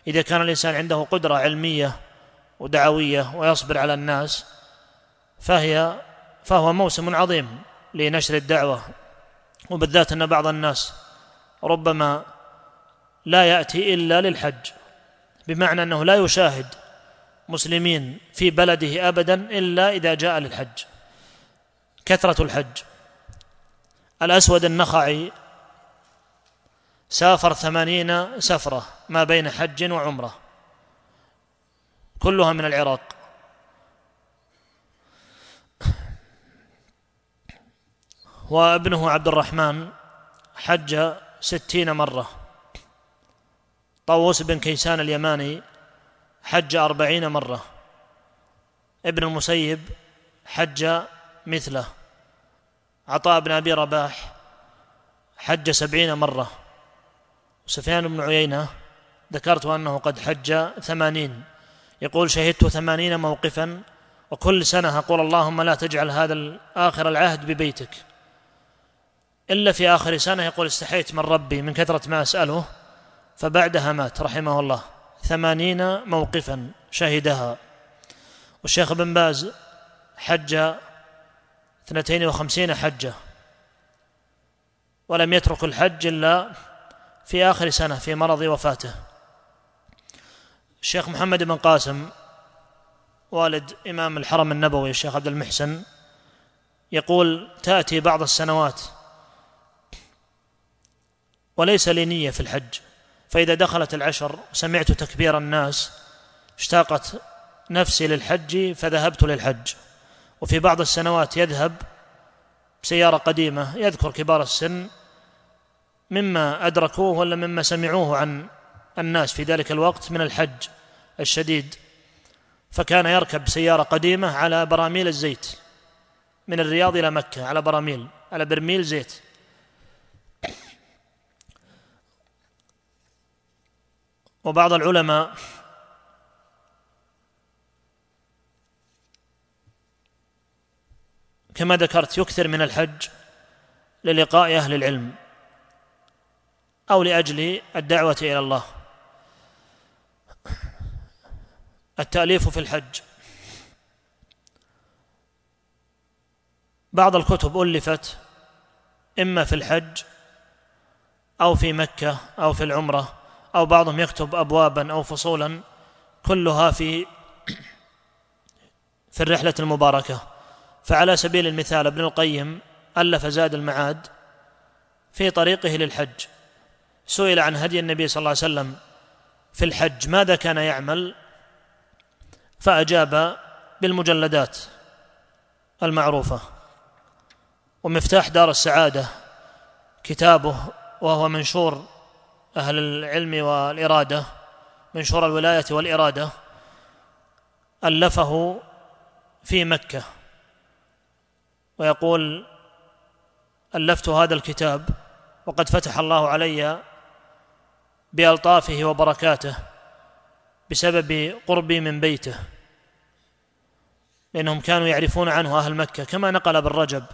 B: إذا كان الإنسان عنده قدرة علمية ودعوية ويصبر على الناس فهي فهو موسم عظيم لنشر الدعوة. وبالذات أن بعض الناس ربما لا يأتي إلا للحج بمعنى أنه لا يشاهد مسلمين في بلده ابدا إلا إذا جاء للحج كثرة الحج. الأسود النخعي سافر ثمانين سفرة ما بين حج وعمرة كلها من العراق. وابنه عبد الرحمن حج ستين مرة. طاووس بن كيسان اليماني حج أربعين مرة. ابن المسيب حج مثله. عطاء بن أبي رباح حج سبعين مرة. سفيان بن عيينة ذكرت أنه قد حج ثمانين. يقول شهدت ثمانين موقفا وكل سنة أقول اللهم لا تجعل هذا آخر العهد ببيتك. إلا في آخر سنة يقول استحيت من ربي من كثرة ما أسأله. فبعدها مات رحمه الله. ثمانين موقفا شهدها. والشيخ بن باز حج اثنتين وخمسين حجة. ولم يترك الحج إلا في آخر سنة في مرض وفاته. الشيخ محمد بن قاسم والد إمام الحرم النبوي الشيخ عبد المحسن يقول تأتي بعض السنوات وليس لي نية في الحج فإذا دخلت العشر سمعت تكبير الناس اشتاقت نفسي للحج فذهبت للحج. وفي بعض السنوات يذهب بسيارة قديمة يذكر كبار السن مما أدركوه ولا مما سمعوه عن الناس في ذلك الوقت من الحج الشديد. فكان يركب سيارة قديمة على براميل الزيت من الرياض إلى مكة على براميل على برميل زيت. وبعض العلماء كما ذكرت يكثر من الحج للقاء أهل العلم. أو لأجل الدعوة إلى الله. التأليف في الحج. بعض الكتب ألفت إما في الحج أو في مكة أو في العمرة أو بعضهم يكتب ابوابا أو فصولا كلها في <clears throat> في الرحلة المباركة. فعلى سبيل المثال ابن القيم ألف زاد المعاد في طريقه للحج. سئل عن هدي النبي صلى الله عليه وسلم في الحج ماذا كان يعمل؟ فأجاب بالمجلدات المعروفة. ومفتاح دار السعادة كتابه وهو منشور أهل العلم والإرادة منشور الولاية والإرادة ألفه في مكة. ويقول ألفت هذا الكتاب وقد فتح الله علي بألطافه وبركاته بسبب قربي من بيته. لأنهم كانوا يعرفون عنه أهل مكة كما نقل ابن رجب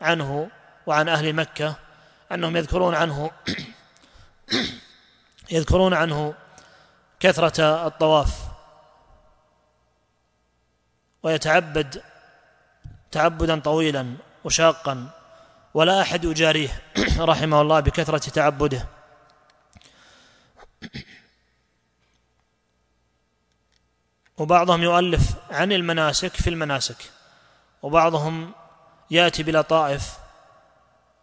B: عنه وعن أهل مكة أنهم يذكرون عنه <coughs> يذكرون عنه كثرة الطواف. ويتعبد تعبدا طويلا وشاقا ولا أحد يجاريه <coughs> رحمه الله بكثرة تعبده. <coughs> وبعضهم يؤلف عن المناسك في المناسك وبعضهم يأتي بلطائف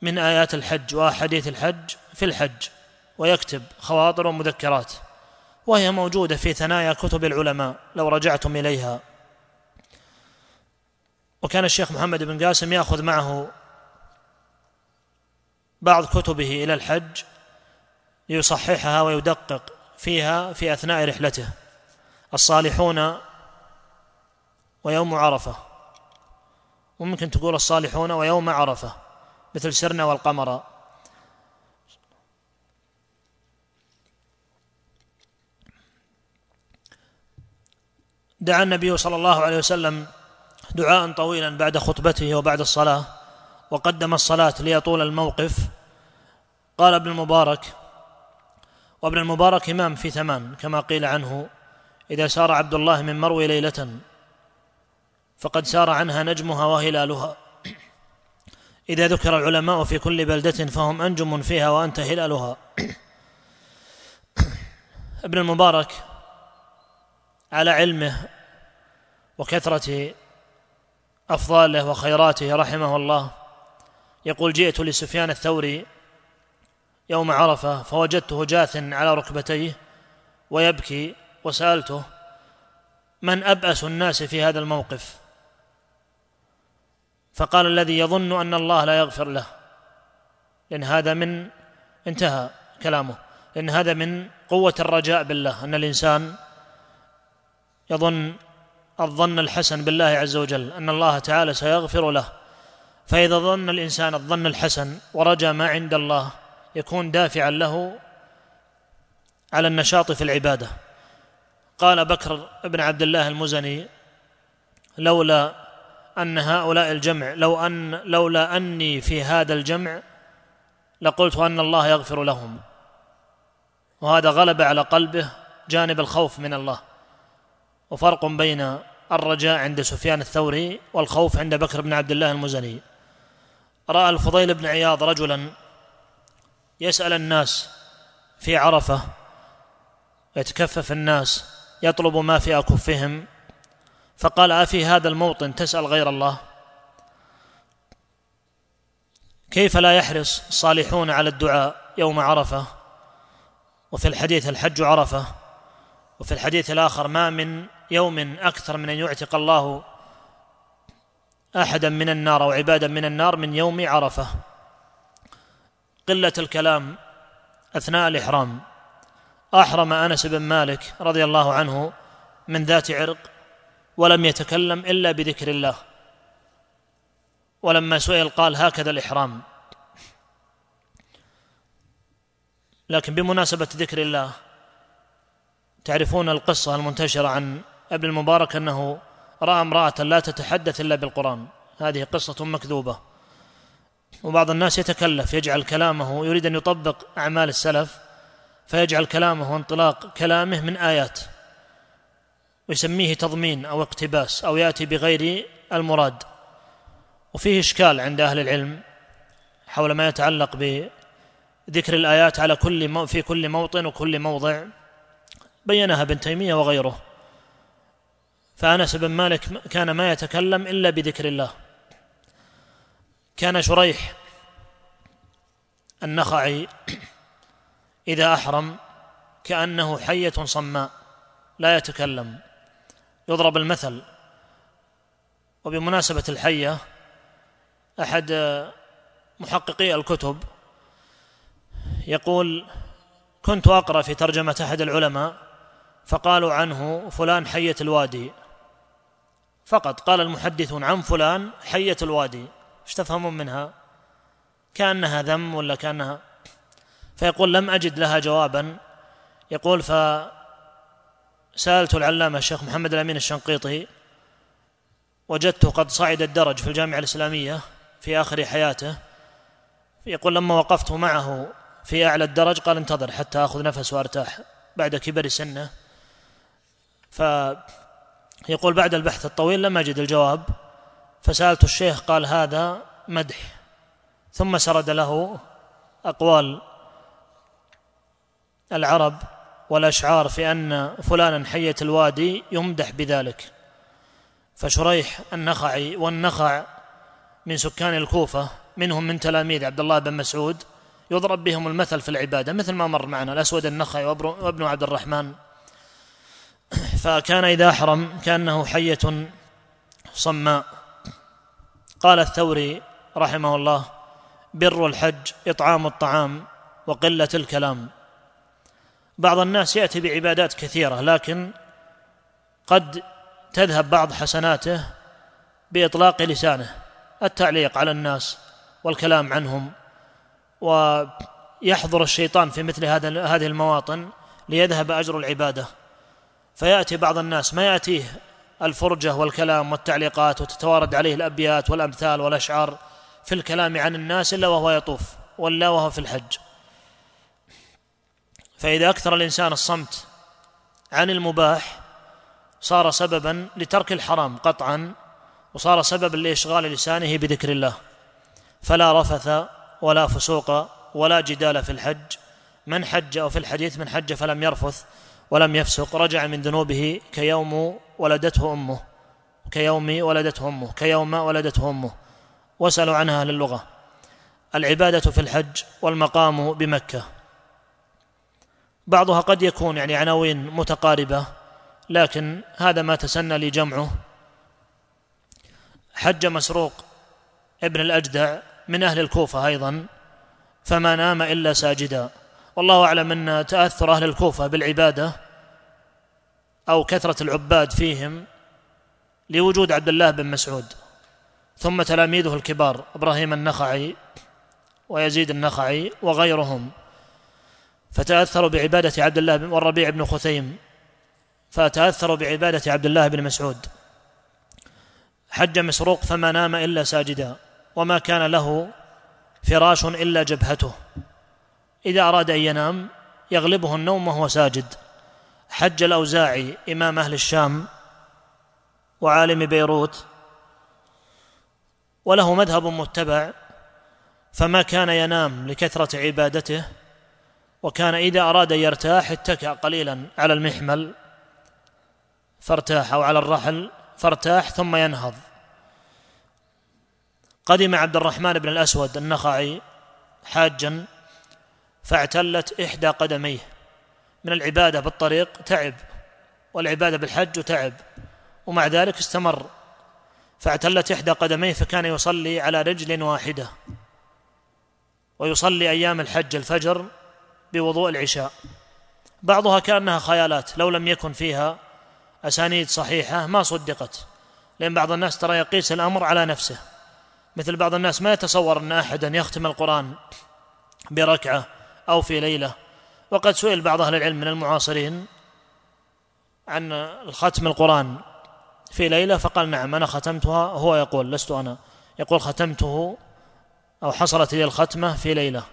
B: من آيات الحج واحاديث الحج في الحج ويكتب خواطر ومذكرات وهي موجودة في ثنايا كتب العلماء لو رجعتم إليها. وكان الشيخ محمد بن قاسم يأخذ معه بعض كتبه إلى الحج ليصححها ويدقق فيها في أثناء رحلته. الصالحون ويوم عرفة. وممكن تقول الصالحون ويوم عرفة مثل سرنا والقمر. دعا النبي صلى الله عليه وسلم دعاء طويلا بعد خطبته وبعد الصلاة وقدم الصلاة ليطول الموقف. قال ابن المبارك وابن المبارك إمام في ثمان كما قيل عنه إذا سار عبد الله من مروي ليلة فقد سار عنها نجمها وهلالها. إذا ذكر العلماء في كل بلدة فهم أنجم فيها وأنت هلالها. ابن المبارك على علمه وكثره أفضاله وخيراته رحمه الله يقول جئت لسفيان الثوري يوم عرفة فوجدته جاث على ركبتيه ويبكي وسألته من أبأس الناس في هذا الموقف؟ فقال الذي يظن أن الله لا يغفر له. لأن هذا من انتهى كلامه. لأن هذا من قوة الرجاء بالله أن الإنسان يظن الظن الحسن بالله عز وجل أن الله تعالى سيغفر له. فإذا ظن الإنسان الظن الحسن ورجى ما عند الله يكون دافعا له على النشاط في العبادة. قال بكر بن عبد الله المزني لولا أن هؤلاء الجمع لو أن لولا أني في هذا الجمع لقلت أن الله يغفر لهم. وهذا غلب على قلبه جانب الخوف من الله. وفرق بين الرجاء عند سفيان الثوري والخوف عند بكر بن عبد الله المزني. رأى الفضيل بن عياض رجلا يسأل الناس في عرفة يتكفف الناس يطلب ما في أكفهم. فقال أفي هذا الموطن تسأل غير الله؟ كيف لا يحرص الصالحون على الدعاء يوم عرفة؟ وفي الحديث الحج عرفة وفي الحديث الآخر ما من يوم أكثر من أن يعتق الله أحدا من النار أو عبادا من النار من يوم عرفة. قلة الكلام أثناء الإحرام. أحرم أنس بن مالك رضي الله عنه من ذات عرق ولم يتكلم إلا بذكر الله. ولما سئل قال هكذا الإحرام. لكن بمناسبة ذكر الله تعرفون القصة المنتشرة عن ابن المبارك أنه رأى امرأة لا تتحدث إلا بالقرآن. هذه قصة مكذوبة. وبعض الناس يتكلف يجعل كلامه يريد أن يطبق أعمال السلف فيجعل كلامه وانطلاق كلامه من آيات ويسميه تضمين أو اقتباس أو يأتي بغير المراد. وفيه إشكال عند أهل العلم حول ما يتعلق بذكر الآيات على كل في كل موطن وكل موضع. بينها ابن تيمية وغيره. فأنس بن مالك كان ما يتكلم إلا بذكر الله. كان شريح النخعي إذا أحرم كأنه حية صماء لا يتكلم يضرب المثل. وبمناسبة الحية أحد محققي الكتب يقول كنت أقرأ في ترجمة أحد العلماء فقالوا عنه فلان حية الوادي. فقط قال المحدثون عن فلان حية الوادي. إيش تفهمون منها كأنها ذم ولا كأنها فيقول لم أجد لها جوابا. يقول فسالت العلامة الشيخ محمد الأمين الشنقيطي وجدته قد صعد الدرج في الجامعة الإسلامية في آخر حياته. يقول لما وقفت معه في أعلى الدرج قال انتظر حتى أخذ نفس وأرتاح بعد كبر سنه. فيقول بعد البحث الطويل لم أجد الجواب. فسألت الشيخ قال هذا مدح. ثم سرد له أقوال العرب والأشعار في أن فلانا حية الوادي يمدح بذلك. فشريح النخعي والنخع من سكان الكوفة منهم من تلاميذ عبد الله بن مسعود يضرب بهم المثل في العبادة مثل ما مر معنا الأسود النخعي وابن عبد الرحمن. فكان إذا أحرم كأنه حية صماء. قال الثوري رحمه الله بر الحج إطعام الطعام وقلة الكلام. بعض الناس يأتي بعبادات كثيرة لكن قد تذهب بعض حسناته بإطلاق لسانه التعليق على الناس والكلام عنهم ويحضر الشيطان في مثل هذا هذه المواطن ليذهب أجر العبادة. فيأتي بعض الناس ما يأتيه الفرجة والكلام والتعليقات وتتوارد عليه الأبيات والأمثال والأشعار في الكلام عن الناس إلا وهو يطوف ولا وهو في الحج. فإذا أكثر الإنسان الصمت عن المباح صار سببا لترك الحرام قطعا وصار سببا لإشغال لسانه بذكر الله. فلا رفث ولا فسوق ولا جدال في الحج. من حج أو في الحديث من حج فلم يرفث ولم يفسق رجع من ذنوبه كيوم ولدته أمه كيوم ولدته أمه كيوم ولدته أمه. واسألوا عنها أهل اللغة. العبادة في الحج والمقام بمكة. بعضها قد يكون يعني عناوين متقاربة لكن هذا ما تسنى لي جمعه. حج مسروق ابن الأجدع من أهل الكوفة أيضا فما نام إلا ساجدا. والله أعلم أن تأثر أهل الكوفة بالعبادة أو كثرة العباد فيهم لوجود عبد الله بن مسعود ثم تلاميذه الكبار إبراهيم النخعي ويزيد النخعي وغيرهم. فتأثروا بعبادة عبد الله والربيع بن خثيم فتأثروا بعبادة عبد الله بن مسعود. حج مسروق فما نام إلا ساجدا وما كان له فراش إلا جبهته. إذا أراد أن ينام يغلبه النوم وهو ساجد. حج الأوزاعي إمام أهل الشام وعالم بيروت وله مذهب متبع فما كان ينام لكثرة عبادته وكان إذا أراد ان يرتاح اتكأ قليلا على المحمل فارتاح أو على الرحل فارتاح ثم ينهض. قدم عبد الرحمن بن الأسود النخعي حاجا فاعتلت إحدى قدميه. من العبادة بالطريق تعب والعبادة بالحج تعب ومع ذلك استمر. فاعتلت إحدى قدميه فكان يصلي على رجل واحدة ويصلي أيام الحج الفجر بوضوء العشاء. بعضها كأنها خيالات لو لم يكن فيها أسانيد صحيحة ما صدقت لأن بعض الناس ترى يقيس الأمر على نفسه. مثل بعض الناس ما يتصور أن أحدا يختم القرآن بركعة أو في ليلة. وقد سئل بعض أهل العلم من المعاصرين عن الختم القرآن في ليلة فقال نعم أنا ختمتها هو يقول لست أنا يقول ختمته أو حصلت لي الختمة في ليلة.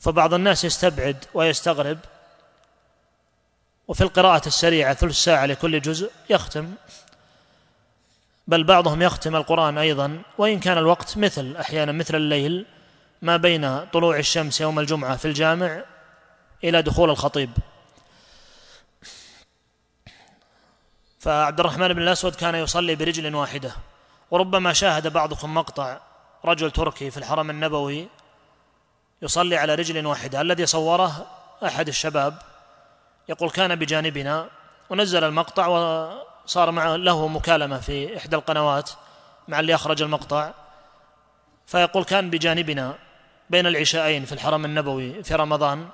B: فبعض الناس يستبعد ويستغرب وفي القراءة السريعة ثلث ساعة لكل جزء يختم بل بعضهم يختم القرآن أيضا وإن كان الوقت مثل أحيانا مثل الليل ما بين طلوع الشمس يوم الجمعة في الجامع إلى دخول الخطيب. فعبد الرحمن بن الأسود كان يصلي برجل واحدة وربما شاهد بعضكم مقطع رجل تركي في الحرم النبوي يصلي على رجل واحدة. الذي صوره أحد الشباب يقول كان بجانبنا ونزل المقطع وصار مع له مكالمة في إحدى القنوات مع اللي أخرج المقطع. فيقول كان بجانبنا بين العشاءين في الحرم النبوي في رمضان.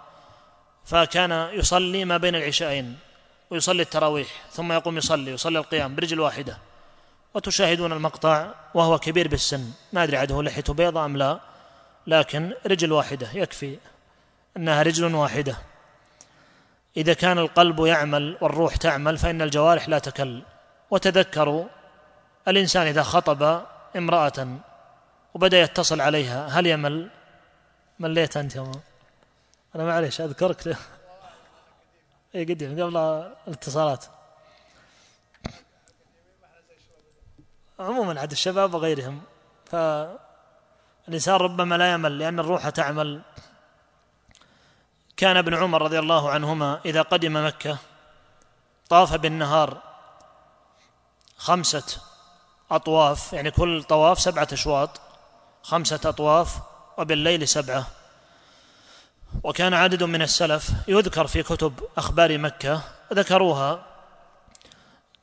B: فكان يصلي ما بين العشاءين ويصلي التراويح ثم يقوم يصلي يصلي القيام برجل واحدة. وتشاهدون المقطع وهو كبير بالسن. ما أدري عده لحيته بيضاء أم لا لكن رجل واحدة يكفي أنها رجل واحدة. إذا كان القلب يعمل والروح تعمل فإن الجوارح لا تكل. وتذكروا الإنسان إذا خطب امرأة وبدأ يتصل عليها هل يمل؟ مليت أنت يا أنا معليش أذكرك. <laughs> اي قديم قبل الاتصالات. عموما عاد الشباب وغيرهم فالإنسان ربما لا يمل لأن الروح تعمل. كان ابن عمر رضي الله عنهما إذا قدم مكة طاف بالنهار خمسة أطواف يعني كل طواف سبعة أشواط خمسة أطواف وبالليل سبعة. وكان عدد من السلف يذكر في كتب أخبار مكة ذكروها.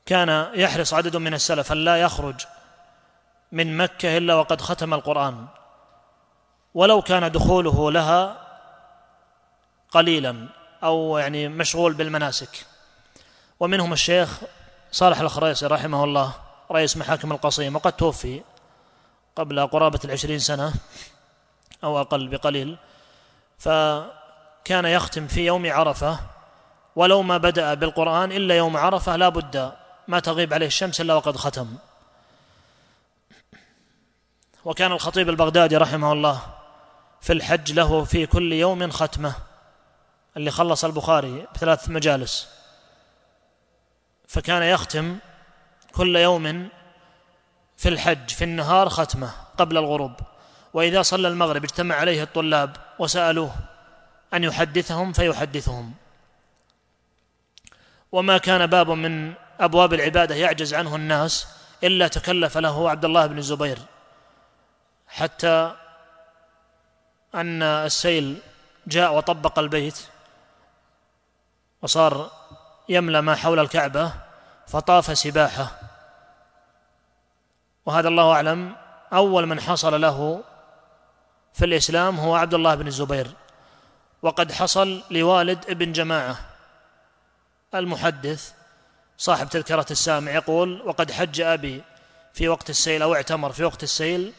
B: كان يحرص عدد من السلف أن لا يخرج من مكة إلا وقد ختم القرآن. ولو كان دخوله لها قليلا أو يعني مشغول بالمناسك. ومنهم الشيخ صالح الخريصي رحمه الله رئيس محاكم القصيم وقد توفي قبل قرابة العشرين سنة أو أقل بقليل. فكان يختم في يوم عرفة ولو ما بدأ بالقرآن إلا يوم عرفة لا بد ما تغيب عليه الشمس إلا وقد ختم. وكان الخطيب البغدادي رحمه الله في الحج له في كل يوم ختمة اللي خلص البخاري بثلاث مجالس. فكان يختم كل يوم في الحج في النهار ختمة قبل الغروب. وإذا صلى المغرب اجتمع عليه الطلاب وسألوه أن يحدثهم فيحدثهم. وما كان باب من أبواب العبادة يعجز عنه الناس إلا تكلف له عبد الله بن الزبير حتى أن السيل جاء وطبق البيت وصار يملأ ما حول الكعبة فطاف سباحه. وهذا الله أعلم أول من حصل له في الإسلام هو عبد الله بن الزبير. وقد حصل لوالد ابن جماعة المحدث صاحب تذكرة السامع يقول وقد حج أبي في وقت السيل أو اعتمر في وقت السيل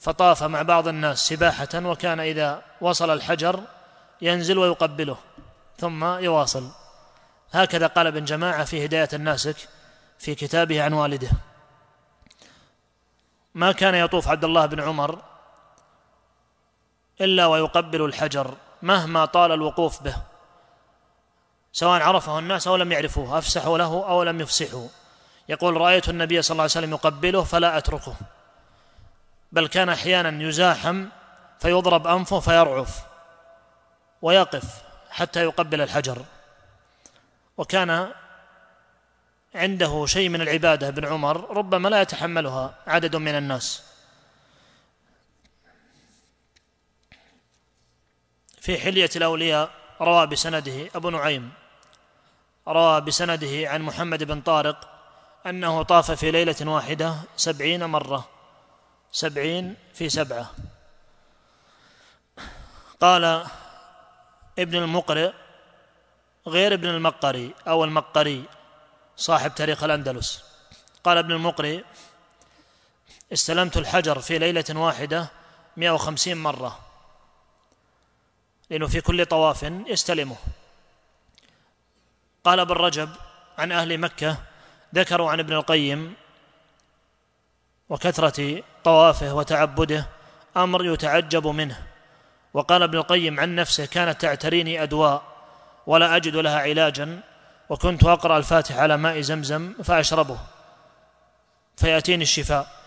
B: فطاف مع بعض الناس سباحة وكان إذا وصل الحجر ينزل ويقبله ثم يواصل. هكذا قال ابن جماعة في هداية الناسك في كتابه عن والده. ما كان يطوف عبد الله بن عمر إلا ويقبل الحجر مهما طال الوقوف به. سواء عرفه الناس أو لم يعرفوه أفسحوا له أو لم يفسحوا. يقول رأيت النبي صلى الله عليه وسلم يقبله فلا أتركه. بل كان أحيانا يزاحم فيضرب أنفه فيرعف ويقف حتى يقبل الحجر. وكان عنده شيء من العبادة ابن عمر ربما لا يتحملها عدد من الناس. في حلية الأولياء روى بسنده أبو نعيم. روى بسنده عن محمد بن طارق أنه طاف في ليلة واحدة سبعين مرة. سبعين في سبعة. قال ابن المقرئ غير ابن المقري أو المقري صاحب تاريخ الأندلس. قال ابن المقري استلمت الحجر في ليلة واحدة 150 مرة. لأنه في كل طواف يستلمه قال ابن رجب عن أهل مكة ذكروا عن ابن القيم وكثرة طوافه وتعبده أمر يتعجب منه. وقال ابن القيم عن نفسه كانت تعتريني أدواء ولا أجد لها علاجا وكنت أقرأ الفاتحة على ماء زمزم فأشربه فيأتيني الشفاء.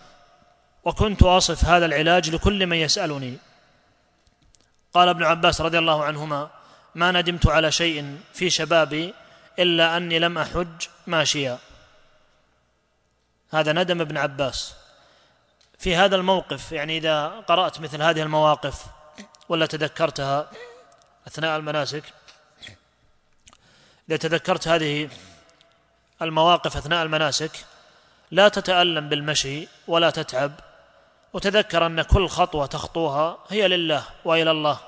B: وكنت أصف هذا العلاج لكل من يسألني. قال ابن عباس رضي الله عنهما ما ندمت على شيء في شبابي إلا أني لم أحج ماشيا هذا ندم ابن عباس. في هذا الموقف يعني إذا قرأت مثل هذه المواقف ولا تذكرتها أثناء المناسك إذا تذكرت هذه المواقف أثناء المناسك لا تتألم بالمشي ولا تتعب وتذكر أن كل خطوة تخطوها هي لله وإلى الله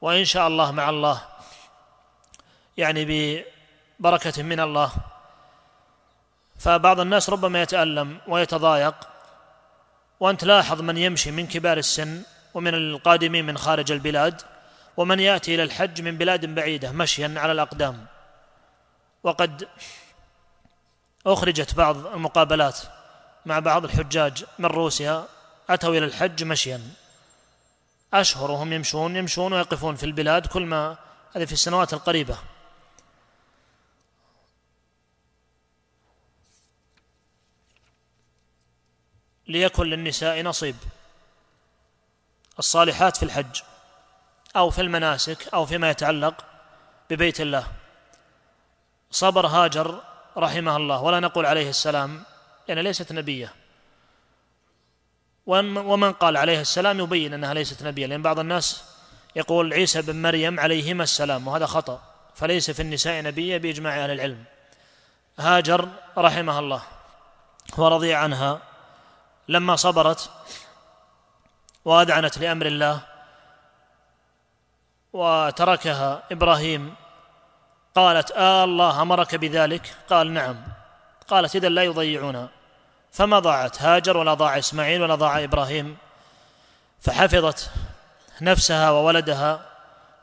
B: وإن شاء الله مع الله يعني ببركة من الله. فبعض الناس ربما يتألم ويتضايق وأن تلاحظ من يمشي من كبار السن ومن القادمين من خارج البلاد ومن يأتي إلى الحج من بلاد بعيدة مشيا على الأقدام. وقد أخرجت بعض المقابلات مع بعض الحجاج من روسيا أتوا إلى الحج مشيا. اشهر وهم يمشون يمشون ويقفون في البلاد كل ما هذه في السنوات القريبة. ليكن للنساء نصيب. الصالحات في الحج أو في المناسك أو فيما يتعلق ببيت الله. صبر هاجر رحمها الله. ولا نقول عليه السلام لأن ليست نبية. ومن قال عليه السلام يبين أنها ليست نبية لأن بعض الناس يقول عيسى بن مريم عليهما السلام وهذا خطأ فليس في النساء نبية بإجماع أهل العلم. هاجر رحمها الله ورضي عنها لما صبرت وأذعنت لأمر الله وتركها إبراهيم قالت آه الله أمرك بذلك؟ قال نعم. قالت إذا لا يضيعونها فما ضاعت هاجر ولا ضاع إسماعيل ولا ضاع إبراهيم فحفظت نفسها وولدها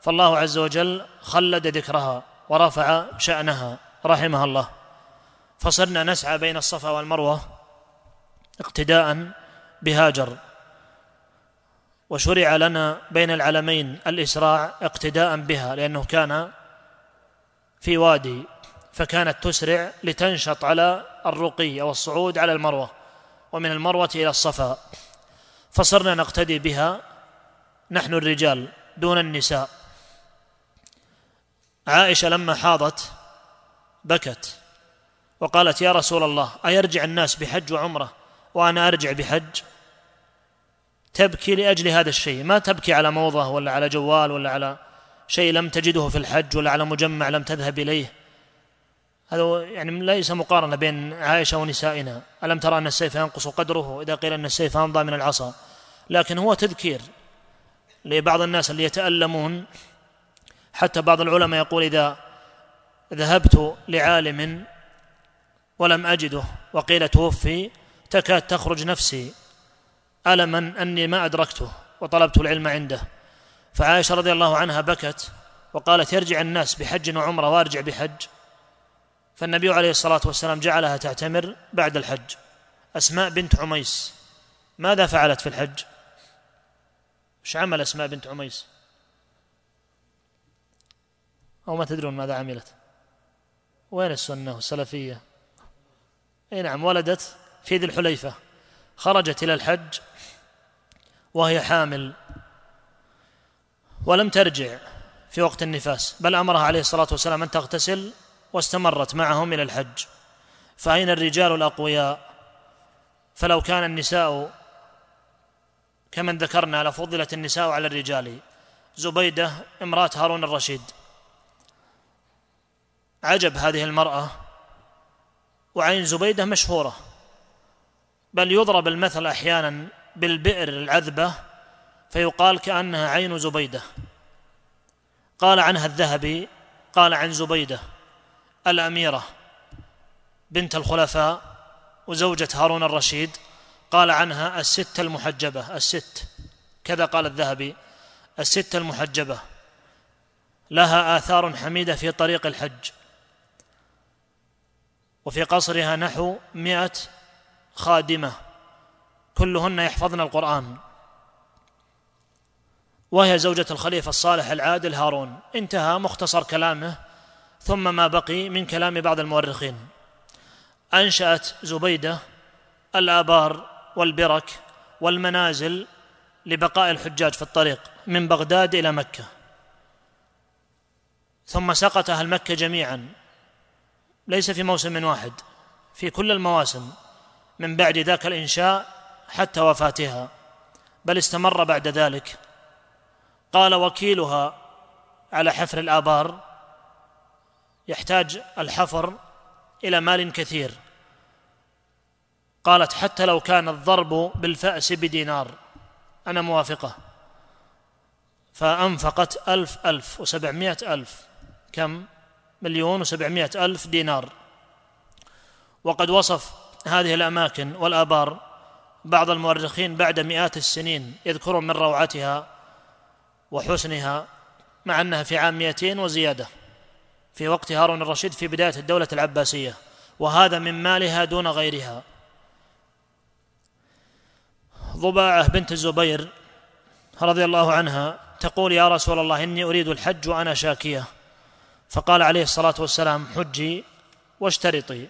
B: فالله عز وجل خلد ذكرها ورفع شأنها رحمها الله. فصرنا نسعى بين الصفا والمروة اقتداء بهاجر. وشرع لنا بين العلمين الإسراع اقتداء بها لأنه كان في وادي فكانت تسرع لتنشط على الرقي والصعود على المروة ومن المروة إلى الصفا فصرنا نقتدي بها نحن الرجال دون النساء. عائشة لما حاضت بكت وقالت يا رسول الله أيرجع الناس بحج وعمرة وأنا أرجع بحج؟ تبكي لأجل هذا الشيء. ما تبكي على موضة ولا على جوال ولا على شيء لم تجده في الحج ولا على مجمع لم تذهب إليه. هذا يعني ليس مقارنة بين عائشة ونسائنا. ألم ترى أن السيف ينقص قدره؟ اذا قيل أن السيف امضى من العصا. لكن هو تذكير لبعض الناس اللي يتألمون. حتى بعض العلماء يقول إذا ذهبت لعالم ولم أجده وقيل توفي تكاد تخرج نفسي. ألما أني ما أدركته وطلبت العلم عنده. فعائشة رضي الله عنها بكت وقالت يرجع الناس بحج وعمرة وأرجع بحج. فالنبي عليه الصلاة والسلام جعلها تعتمر بعد الحج. أسماء بنت عميس. ماذا فعلت في الحج؟ إيش عمل أسماء بنت عميس؟ أو ما تدرون ماذا عملت؟ وين السنة السلفيه إي نعم ولدت في ذي الحليفة. خرجت إلى الحج وهي حامل. ولم ترجع في وقت النفاس بل أمرها عليه الصلاة والسلام أن تغتسل واستمرت معهم إلى الحج. فأين الرجال الأقوياء؟ فلو كان النساء كمن ذكرنا لفضلت النساء على الرجال. زبيدة امرأة هارون الرشيد. عجب هذه المرأة. وعين زبيدة مشهورة. بل يضرب المثل أحيانا بالبئر العذبة فيقال كأنها عين زبيدة. قال عنها الذهبي قال عن زبيدة. الأميرة بنت الخلفاء وزوجة هارون الرشيد قال عنها الست المحجبة الست كذا قال الذهبي الست المحجبة. لها آثار حميدة في طريق الحج. وفي قصرها نحو مئة خادمة. كلهن يحفظن القرآن. وهي زوجة الخليفة الصالح العادل هارون. انتهى مختصر كلامه. ثم ما بقي من كلام بعض المؤرخين. أنشأت زبيدة الآبار والبرك والمنازل لبقاء الحجاج في الطريق من بغداد إلى مكة. ثم سقط أهل مكة جميعا. ليس في موسم واحد في كل المواسم من بعد ذاك الإنشاء حتى وفاتها بل استمر بعد ذلك. قال وكيلها على حفر الآبار يحتاج الحفر إلى مال كثير. قالت حتى لو كان الضرب بالفأس بدينار أنا موافقة. فأنفقت ألف ألف وسبعمائة ألف كم؟ مليون وسبعمائة ألف دينار. وقد وصف هذه الأماكن والآبار بعض المؤرخين بعد مئات السنين يذكرون من روعتها وحسنها مع أنها في عام 200 وزيادة. في وقت هارون الرشيد في بداية الدولة العباسية وهذا من مالها دون غيرها. ضباعة بنت الزبير رضي الله عنها تقول يا رسول الله إني أريد الحج وأنا شاكية. فقال عليه الصلاة والسلام حجي واشترطي.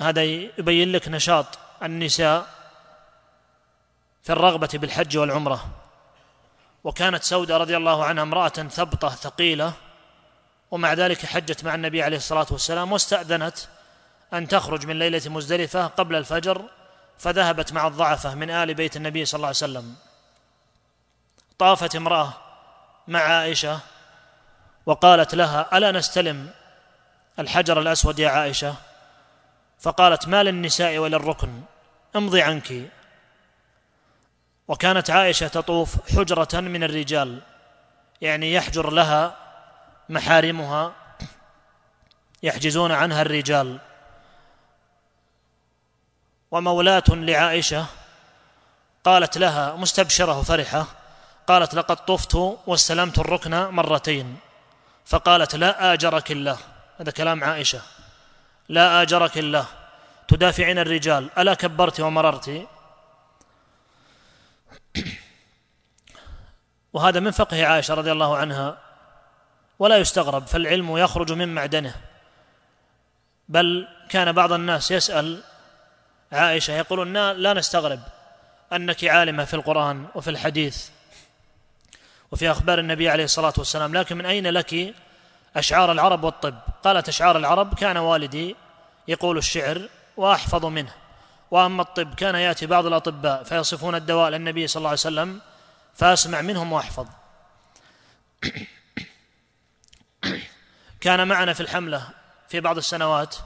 B: هذا يبين لك نشاط النساء في الرغبة بالحج والعمرة. وكانت سودة رضي الله عنها امرأة ثبطة ثقيلة ومع ذلك حجت مع النبي عليه الصلاة والسلام واستأذنت أن تخرج من ليلة مزدلفة قبل الفجر فذهبت مع الضعفة من آل بيت النبي صلى الله عليه وسلم. طافت امرأة مع عائشة وقالت لها ألا نستلم الحجر الأسود يا عائشة؟ فقالت ما للنساء وللركن امضي عنك. وكانت عائشة تطوف حجرة من الرجال يعني يحجر لها محارمها يحجزون عنها الرجال. ومولاة لعائشة قالت لها مستبشرة وفرحه قالت لقد طفت واستلمت الركن مرتين فقالت لا آجرك الله. هذا كلام عائشة. لا آجرك الله. تدافعين الرجال. ألا كبرت ومررت؟ <coughs> وهذا من فقه عائشة رضي الله عنها ولا يستغرب فالعلم يخرج من معدنه. بل كان بعض الناس يسأل عائشة يقولون لا نستغرب أنك عالمة في القرآن وفي الحديث وفي أخبار النبي عليه الصلاة والسلام لكن من أين لك أشعار العرب والطب؟ قالت أشعار العرب كان والدي يقول الشعر وأحفظ منه. وأما الطب كان يأتي بعض الأطباء فيصفون الدواء للنبي صلى الله عليه وسلم فأسمع منهم وأحفظ. كان معنا في الحملة في بعض السنوات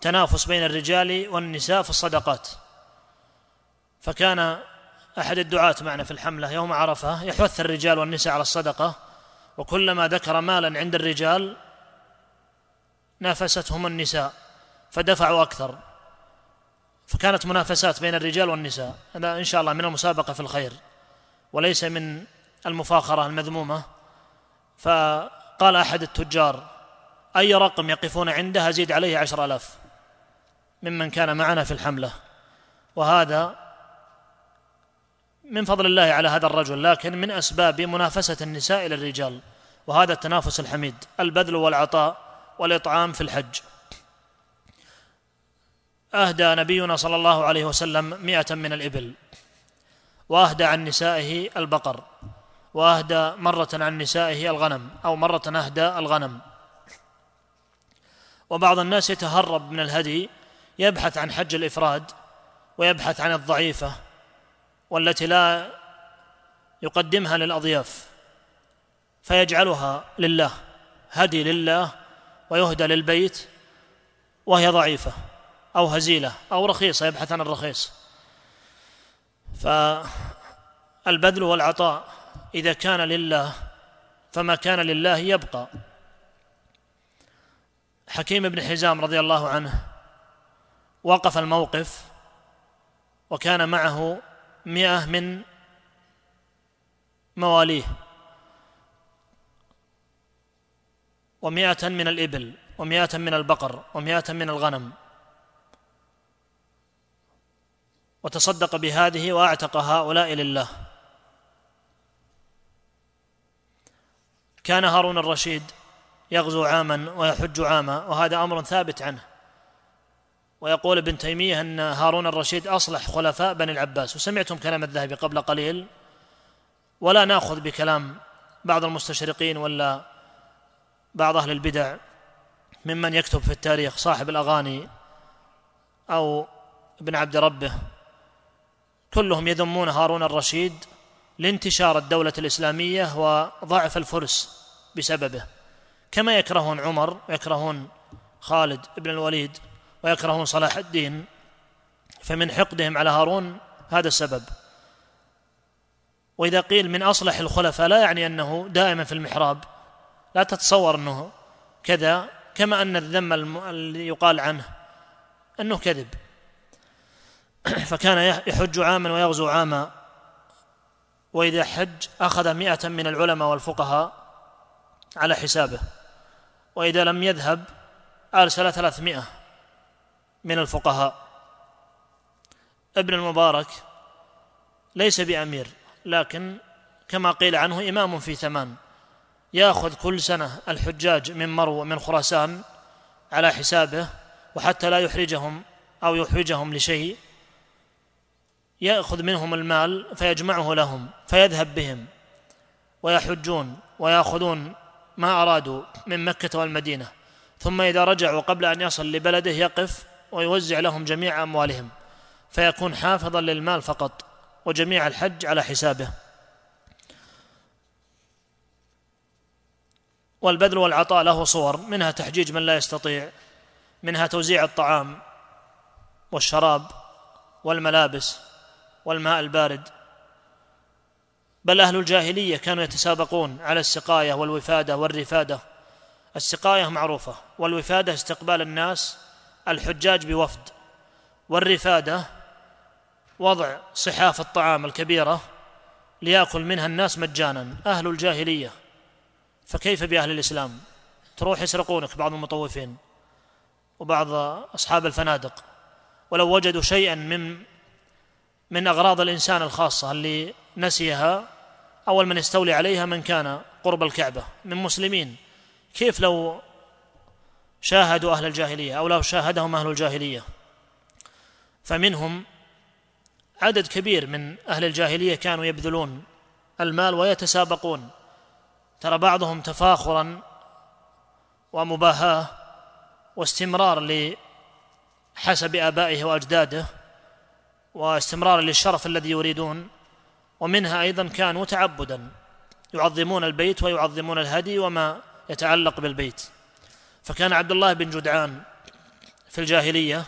B: تنافس بين الرجال والنساء في الصدقات. فكان أحد الدعاة معنا في الحملة يوم عرفة يحث الرجال والنساء على الصدقة وكلما ذكر مالا عند الرجال نافستهم النساء فدفعوا أكثر. فكانت منافسات بين الرجال والنساء. هذا إن شاء الله من المسابقة في الخير وليس من المفاخرة المذمومة. فقال أحد التجار أي رقم يقفون عنده أزيد عليه عشر ألاف ممن كان معنا في الحملة. وهذا من فضل الله على هذا الرجل لكن من أسباب منافسة النساء إلى الرجال وهذا التنافس الحميد البذل والعطاء والإطعام في الحج. أهدى نبينا صلى الله عليه وسلم مئة من الإبل وأهدى عن نسائه البقر وأهدى مرة عن نسائه الغنم أو مرة أهدى الغنم. وبعض الناس يتهرب من الهدي يبحث عن حج الإفراد ويبحث عن الضعيفة والتي لا يقدمها للأضياف فيجعلها لله هدي لله ويهدى للبيت وهي ضعيفة. أو هزيلة أو رخيصة يبحث عن الرخيص. فالبذل والعطاء إذا كان لله فما كان لله يبقى. حكيم بن حزام رضي الله عنه وقف الموقف وكان معه مئة من مواليه ومئة من الإبل ومئة من البقر ومئة من الغنم. وتصدق بهذه وأعتق هؤلاء لله. كان هارون الرشيد يغزو عاما ويحج عاما وهذا أمر ثابت عنه. ويقول ابن تيمية أن هارون الرشيد أصلح خلفاء بني العباس وسمعتم كلام الذهبي قبل قليل. ولا نأخذ بكلام بعض المستشرقين ولا بعض أهل البدع ممن يكتب في التاريخ صاحب الأغاني أو ابن عبد ربه. كلهم يذمون هارون الرشيد لانتشار الدولة الإسلامية وضعف الفرس بسببه. كما يكرهون عمر ويكرهون خالد بن الوليد ويكرهون صلاح الدين فمن حقدهم على هارون هذا السبب. وإذا قيل من أصلح الخلفاء لا يعني أنه دائما في المحراب. لا تتصور أنه كذا كما أن الذم اللي يقال عنه أنه كذب. <coughs> فكان يحج عاما ويغزو عاما. وإذا حج أخذ مئة من العلماء والفقهاء على حسابه. وإذا لم يذهب أرسل ثلاثمائة من الفقهاء. ابن المبارك ليس بأمير لكن كما قيل عنه إمام في ثمان. يأخذ كل سنة الحجاج من مرو ومن خراسان على حسابه وحتى لا يحرجهم أو يحرجهم لشيء. يأخذ منهم المال فيجمعه لهم فيذهب بهم ويحجون ويأخذون ما أرادوا من مكة والمدينة. ثم إذا رجعوا قبل أن يصل لبلده يقف ويوزع لهم جميع أموالهم فيكون حافظا للمال فقط وجميع الحج على حسابه. والبذل والعطاء له صور منها تحجيج من لا يستطيع منها توزيع الطعام والشراب والملابس. والماء البارد. بل أهل الجاهلية كانوا يتسابقون على السقاية والوفادة والرفادة. السقاية معروفة والوفادة استقبال الناس الحجاج بوفد. والرفادة وضع صحاف الطعام الكبيرة ليأكل منها الناس مجانا. أهل الجاهلية فكيف بأهل الإسلام؟ تروح يسرقونك بعض المطوفين وبعض أصحاب الفنادق. ولو وجدوا شيئا من من أغراض الإنسان الخاصة اللي نسيها أول من يستولي عليها من كان قرب الكعبة. من مسلمين. كيف لو شاهدوا أهل الجاهلية أو لو شاهدهم أهل الجاهلية؟ فمنهم عدد كبير من أهل الجاهلية كانوا يبذلون المال ويتسابقون. ترى بعضهم تفاخرا ومباهاة واستمرار لحسب آبائه وأجداده. واستمرار للشرف الذي يريدون ومنها أيضا كانوا تعبدا يعظمون البيت ويعظمون الهدي وما يتعلق بالبيت. فكان عبد الله بن جدعان في الجاهلية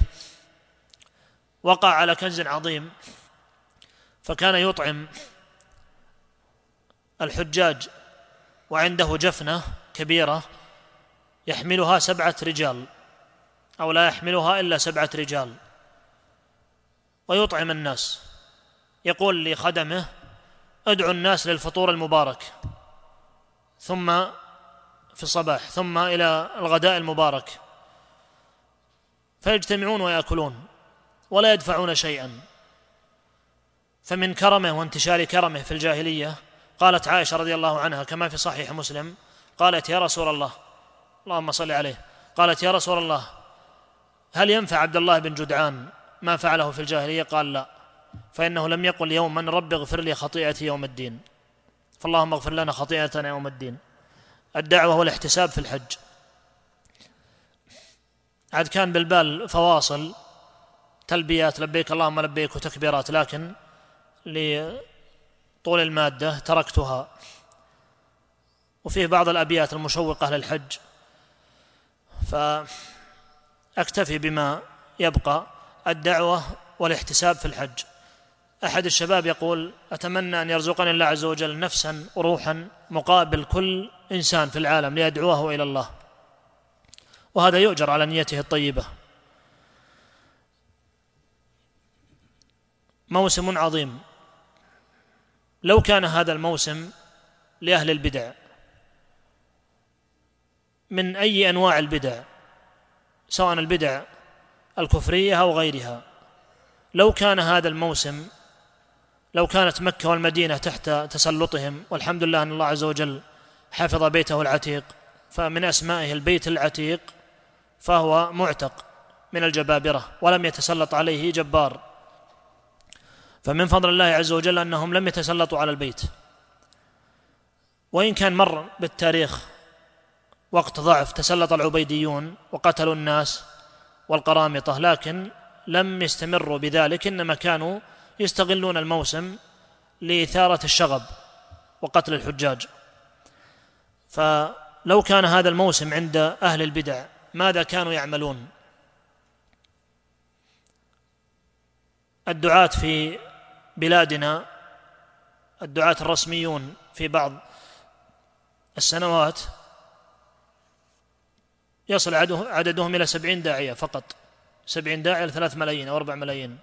B: وقع على كنز عظيم فكان يطعم الحجاج وعنده جفنة كبيرة يحملها سبعة رجال أو لا يحملها إلا سبعة رجال. ويطعم الناس. يقول لخدمه أدعو الناس للفطور المبارك. ثم في الصباح ثم إلى الغداء المبارك. فيجتمعون ويأكلون ولا يدفعون شيئا. فمن كرمه وانتشار كرمه في الجاهلية قالت عائشة رضي الله عنها كما في صحيح مسلم قالت يا رسول الله. اللهم صل عليه. قالت يا رسول الله هل ينفع عبد الله بن جدعان ما فعله في الجاهلية؟ قال لا. فإنه لم يقل يوما رب اغفر لي خطيئتي يوم الدين. فاللهم اغفر لنا خطيئتنا يوم الدين. الدعوة والاحتساب في الحج. عاد كان بالبال فواصل تلبيات لبيك اللهم لبيك وتكبيرات لكن لطول المادة تركتها. وفيه بعض الأبيات المشوقة للحج. فأكتفي بما يبقى. الدعوة والاحتساب في الحج. أحد الشباب يقول أتمنى أن يرزقني الله عز وجل نفسا وروحا مقابل كل إنسان في العالم ليدعوه إلى الله. وهذا يؤجر على نيته الطيبة. موسم عظيم. لو كان هذا الموسم لأهل البدع من أي أنواع البدع سواء البدع الكفرية أو غيرها. لو كان هذا الموسم لو كانت مكة والمدينة تحت تسلطهم والحمد لله أن الله عز وجل حفظ بيته العتيق فمن أسمائه البيت العتيق فهو معتق من الجبابرة ولم يتسلط عليه جبار. فمن فضل الله عز وجل أنهم لم يتسلطوا على البيت. وإن كان مر بالتاريخ وقت ضعف تسلط العبيديون وقتلوا الناس والقرامطة لكن لم يستمروا بذلك إنما كانوا يستغلون الموسم لإثارة الشغب وقتل الحجاج. فلو كان هذا الموسم عند أهل البدع ماذا كانوا يعملون؟ الدعاة في بلادنا الدعاة الرسميون في بعض السنوات يصل عددهم إلى سبعين داعية فقط. سبعين داعية لثلاث ملايين أو أربع ملايين.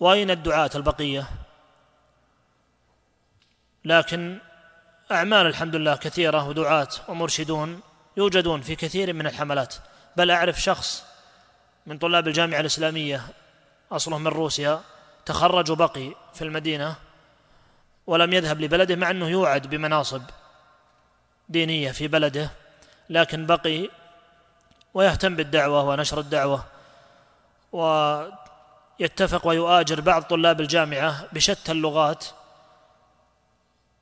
B: وأين الدعاة البقية؟ لكن أعمال الحمد لله كثيرة ودعاة ومرشدون يوجدون في كثير من الحملات. بل أعرف شخص من طلاب الجامعة الإسلامية أصله من روسيا تخرج وبقي في المدينة ولم يذهب لبلده مع أنه يوعد بمناصب دينية في بلده. لكن بقي ويهتم بالدعوة ونشر الدعوة ويتفق ويؤاجر بعض طلاب الجامعة بشتى اللغات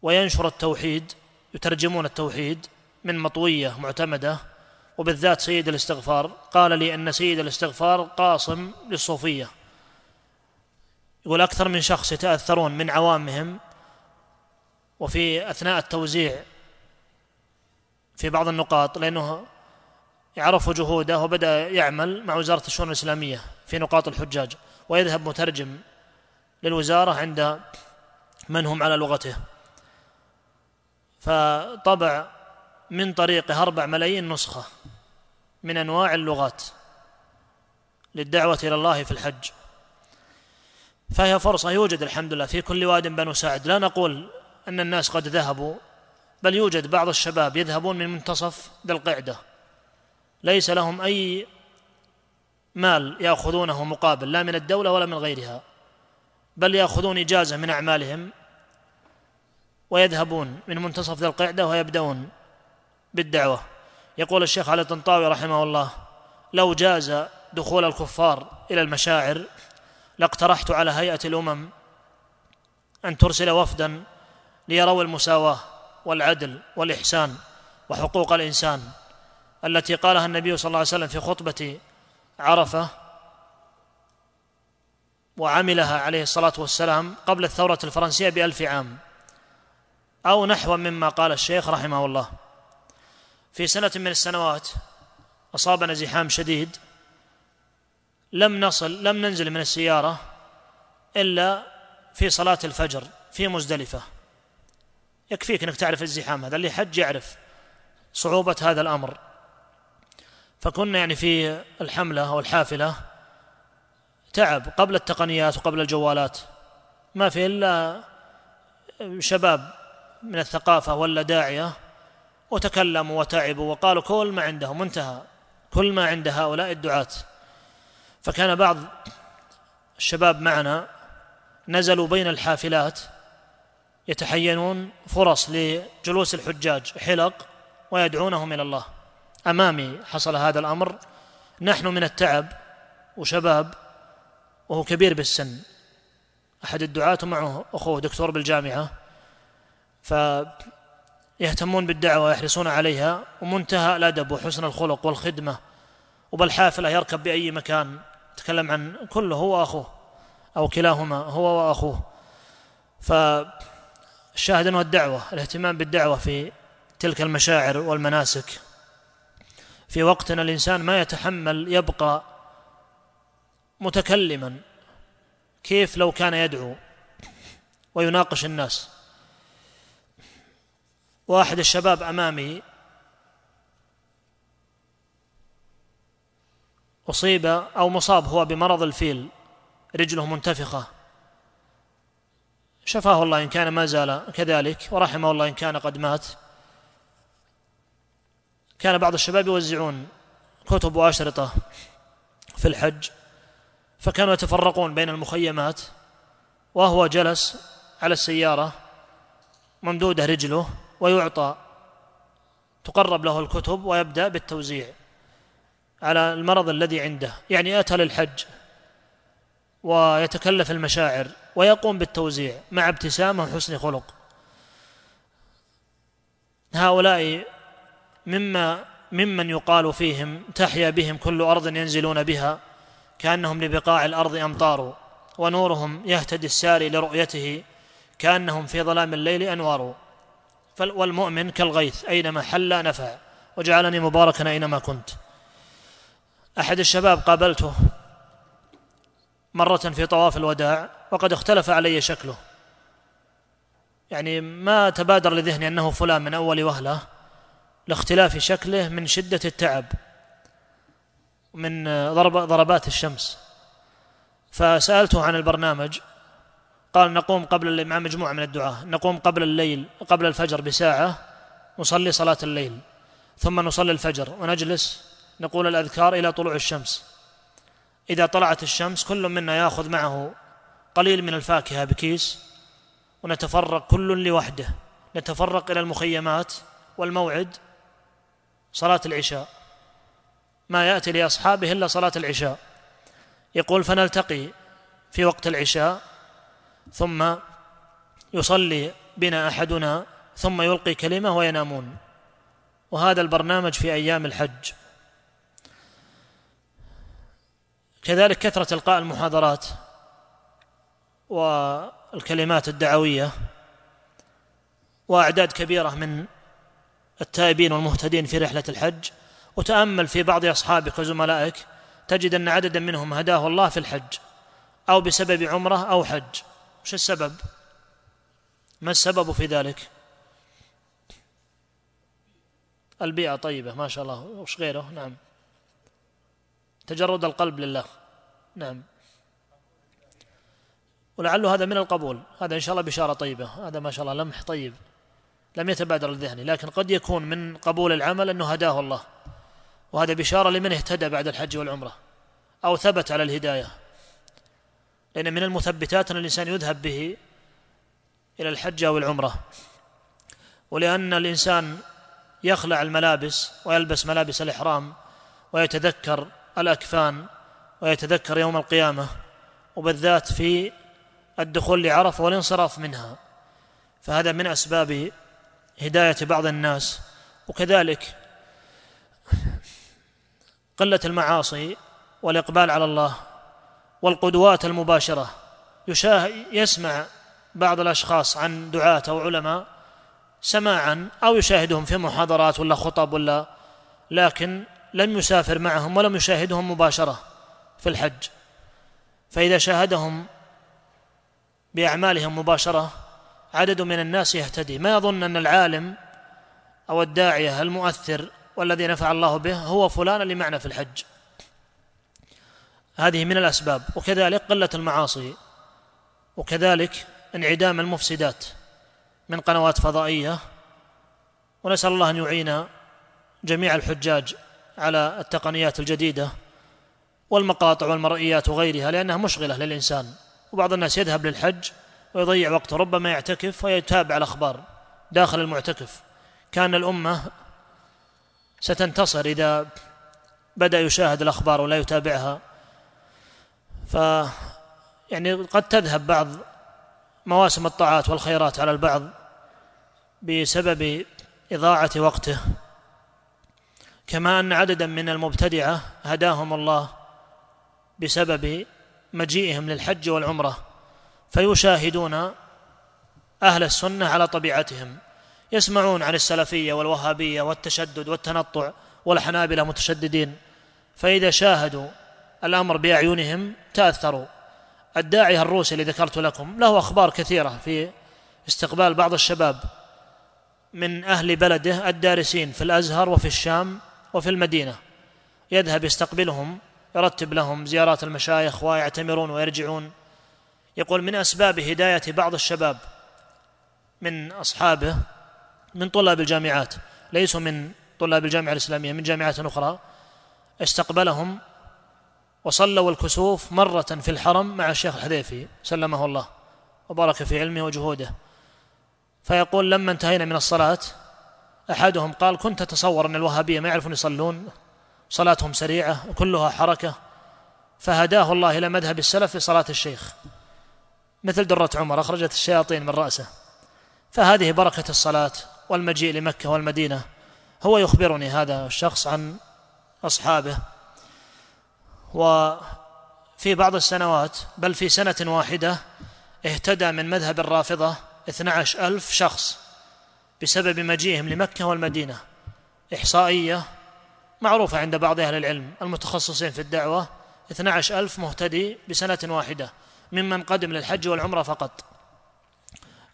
B: وينشر التوحيد يترجمون التوحيد من مطوية معتمدة. وبالذات سيد الاستغفار قال لي أن سيد الاستغفار قاصم للصوفية. يقول أكثر من شخص يتأثرون من عوامهم وفي أثناء التوزيع في بعض النقاط لأنه يعرف جهوده وبدأ يعمل مع وزارة الشؤون الإسلامية في نقاط الحجاج ويذهب مترجم للوزارة عند من هم على لغته. فطبع من طريقه أربع ملايين نسخة من أنواع اللغات للدعوة إلى الله في الحج. فهي فرصة يوجد الحمد لله. في كل واد بنو سعد. لا نقول أن الناس قد ذهبوا بل يوجد بعض الشباب يذهبون من منتصف ذي القعدة. ليس لهم أي مال يأخذونه مقابل لا من الدولة ولا من غيرها بل يأخذون إجازة من أعمالهم ويذهبون من منتصف ذي القعدة ويبدأون بالدعوة. يقول الشيخ علي الطنطاوي رحمه الله لو جاز دخول الكفار إلى المشاعر لاقترحت على هيئة الأمم أن ترسل وفدا ليروا المساواة والعدل والإحسان وحقوق الإنسان التي قالها النبي صلى الله عليه وسلم في خطبة عرفة وعملها عليه الصلاة والسلام قبل الثورة الفرنسية بألف عام أو نحو مما قال الشيخ رحمه الله. في سنة من السنوات أصابنا زحام شديد. لم نصل لم ننزل من السيارة إلا في صلاة الفجر في مزدلفة. يكفيك أنك تعرف الزحام هذا اللي حج يعرف صعوبة هذا الأمر. فكنا يعني في الحملة أو الحافلة تعب قبل التقنيات وقبل الجوالات. ما في إلا شباب من الثقافة ولا داعية وتكلموا وتعبوا وقالوا كل ما عندهم انتهى كل ما عند هؤلاء الدعاة. فكان بعض الشباب معنا نزلوا بين الحافلات يتحينون فرص لجلوس الحجاج حلق ويدعونهم إلى الله. أمامي حصل هذا الأمر. نحن من التعب وشباب وهو كبير بالسن. أحد الدعاة معه أخوه دكتور بالجامعة. فيهتمون بالدعوة ويحرصون عليها. ومنتهى الأدب وحسن الخلق والخدمة. وبالحافلة يركب بأي مكان. تكلم عن كله هو وأخوه. أو كلاهما هو وأخوه. فالشاهد أنه الدعوة الاهتمام بالدعوة في تلك المشاعر والمناسك. في وقتنا الإنسان ما يتحمل يبقى متكلما كيف لو كان يدعو ويناقش الناس. واحد الشباب أمامي أصيب أو مصاب هو بمرض الفيل رجله منتفخة. شفاه الله إن كان ما زال كذلك ورحمه الله إن كان قد مات. كان بعض الشباب يوزعون كتب وأشرطة في الحج فكانوا يتفرقون بين المخيمات وهو جلس على السيارة ممدودة رجله ويعطى تقرب له الكتب ويبدأ بالتوزيع على المرض الذي عنده. يعني أتى للحج ويتكلف المشاعر. ويقوم بالتوزيع مع ابتسامة وحسن خلق. هؤلاء مما ممن يقال فيهم تحيا بهم كل أرض ينزلون بها كأنهم لبقاع الأرض أمطار ونورهم يهتدي الساري لرؤيته كأنهم في ظلام الليل أنوار. والمؤمن كالغيث أينما حل نفع. وجعلني مباركا أينما كنت. أحد الشباب قابلته مرة في طواف الوداع وقد اختلف علي شكله. يعني ما تبادر لذهني أنه فلان من أول وهلة لاختلاف شكله من شدة التعب من ضرب ضربات الشمس. فسألته عن البرنامج قال نقوم قبل مع مجموعة من الدعاة نقوم قبل الليل قبل الفجر بساعة نصلي صلاة الليل ثم نصلي الفجر ونجلس نقول الأذكار إلى طلوع الشمس. إذا طلعت الشمس كل منا يأخذ معه قليل من الفاكهة بكيس ونتفرق كل لوحده. نتفرق إلى المخيمات والموعد صلاة العشاء. ما يأتي لأصحابه إلا صلاة العشاء. يقول فنلتقي في وقت العشاء ثم يصلي بنا أحدنا ثم يلقي كلمة وينامون. وهذا البرنامج في أيام الحج. كذلك كثرة إلقاء المحاضرات والكلمات الدعوية وأعداد كبيرة من التائبين والمهتدين في رحلة الحج وتأمل في بعض أصحابك وزملائك تجد أن عددا منهم هداه الله في الحج أو بسبب عمرة أو حج وش السبب؟ ما السبب في ذلك؟ البيئة طيبة ما شاء الله وش غيره؟ نعم تجرد القلب لله نعم. ولعل هذا من القبول. هذا إن شاء الله بشارة طيبة. هذا ما شاء الله لمح طيب. لم يتبادر لذهني لكن قد يكون من قبول العمل أنه هداه الله. وهذا بشارة لمن اهتدى بعد الحج والعمرة أو ثبت على الهداية. لأن من المثبتات أن الإنسان يذهب به إلى الحج أو العمرة. ولأن الإنسان يخلع الملابس ويلبس ملابس الإحرام ويتذكر الأكفان ويتذكر يوم القيامة وبالذات في الدخول لعرفة والانصراف منها. فهذا من أسباب هداية بعض الناس. وكذلك قلة المعاصي والإقبال على الله والقدوات المباشرة. يسمع بعض الأشخاص عن دعاة أو علماء سماعا أو يشاهدهم في محاضرات ولا خطب ولا لكن لم يسافر معهم ولم يشاهدهم مباشرة. في الحج. فإذا شاهدهم بأعمالهم مباشرة عدد من الناس يهتدي. ما يظن أن العالم أو الداعية المؤثر والذي نفع الله به هو فلان اللي معنا في الحج. هذه من الأسباب. وكذلك قلة المعاصي. وكذلك انعدام المفسدات من قنوات فضائية. ونسأل الله أن يعين جميع الحجاج على التقنيات الجديدة. والمقاطع والمرئيات وغيرها لأنها مشغلة للإنسان. وبعض الناس يذهب للحج ويضيع وقته ربما يعتكف ويتابع الأخبار داخل المعتكف. كان الأمة ستنتصر إذا بدأ يشاهد الأخبار ولا يتابعها. ف يعني قد تذهب بعض مواسم الطاعات والخيرات على البعض بسبب إضاعة وقته. كما أن عددا من المبتدعة هداهم الله بسبب مجيئهم للحج والعمرة فيشاهدون أهل السنة على طبيعتهم يسمعون عن السلفية والوهابية والتشدد والتنطع والحنابلة متشددين فإذا شاهدوا الأمر بأعينهم تأثروا. الداعية الروسي اللي ذكرت لكم له أخبار كثيرة في استقبال بعض الشباب من أهل بلده الدارسين في الأزهر وفي الشام وفي المدينة يذهب يستقبلهم يرتب لهم زيارات المشايخ ويعتمرون ويرجعون. يقول من أسباب هداية بعض الشباب من أصحابه من طلاب الجامعات ليسوا من طلاب الجامعة الإسلامية من جامعات أخرى استقبلهم وصلوا الكسوف مرة في الحرم مع الشيخ الحذيفي سلمه الله وبارك في علمه وجهوده. فيقول لما انتهينا من الصلاة أحدهم قال كنت أتصور أن الوهابية ما يعرفون يصلون؟ صلاتهم سريعة وكلها حركة فهداه الله إلى مذهب السلف في صلاة الشيخ. مثل درة عمر أخرجت الشياطين من رأسه. فهذه بركة الصلاة والمجيء لمكة والمدينة. هو يخبرني هذا الشخص عن أصحابه. وفي بعض السنوات بل في سنة واحدة اهتدى من مذهب الرافضة 12 ألف شخص بسبب مجيئهم لمكة والمدينة. إحصائية معروفة عند بعض أهل العلم المتخصصين في الدعوة 12 ألف مهتدي بسنة واحدة ممن قدم للحج والعمرة فقط.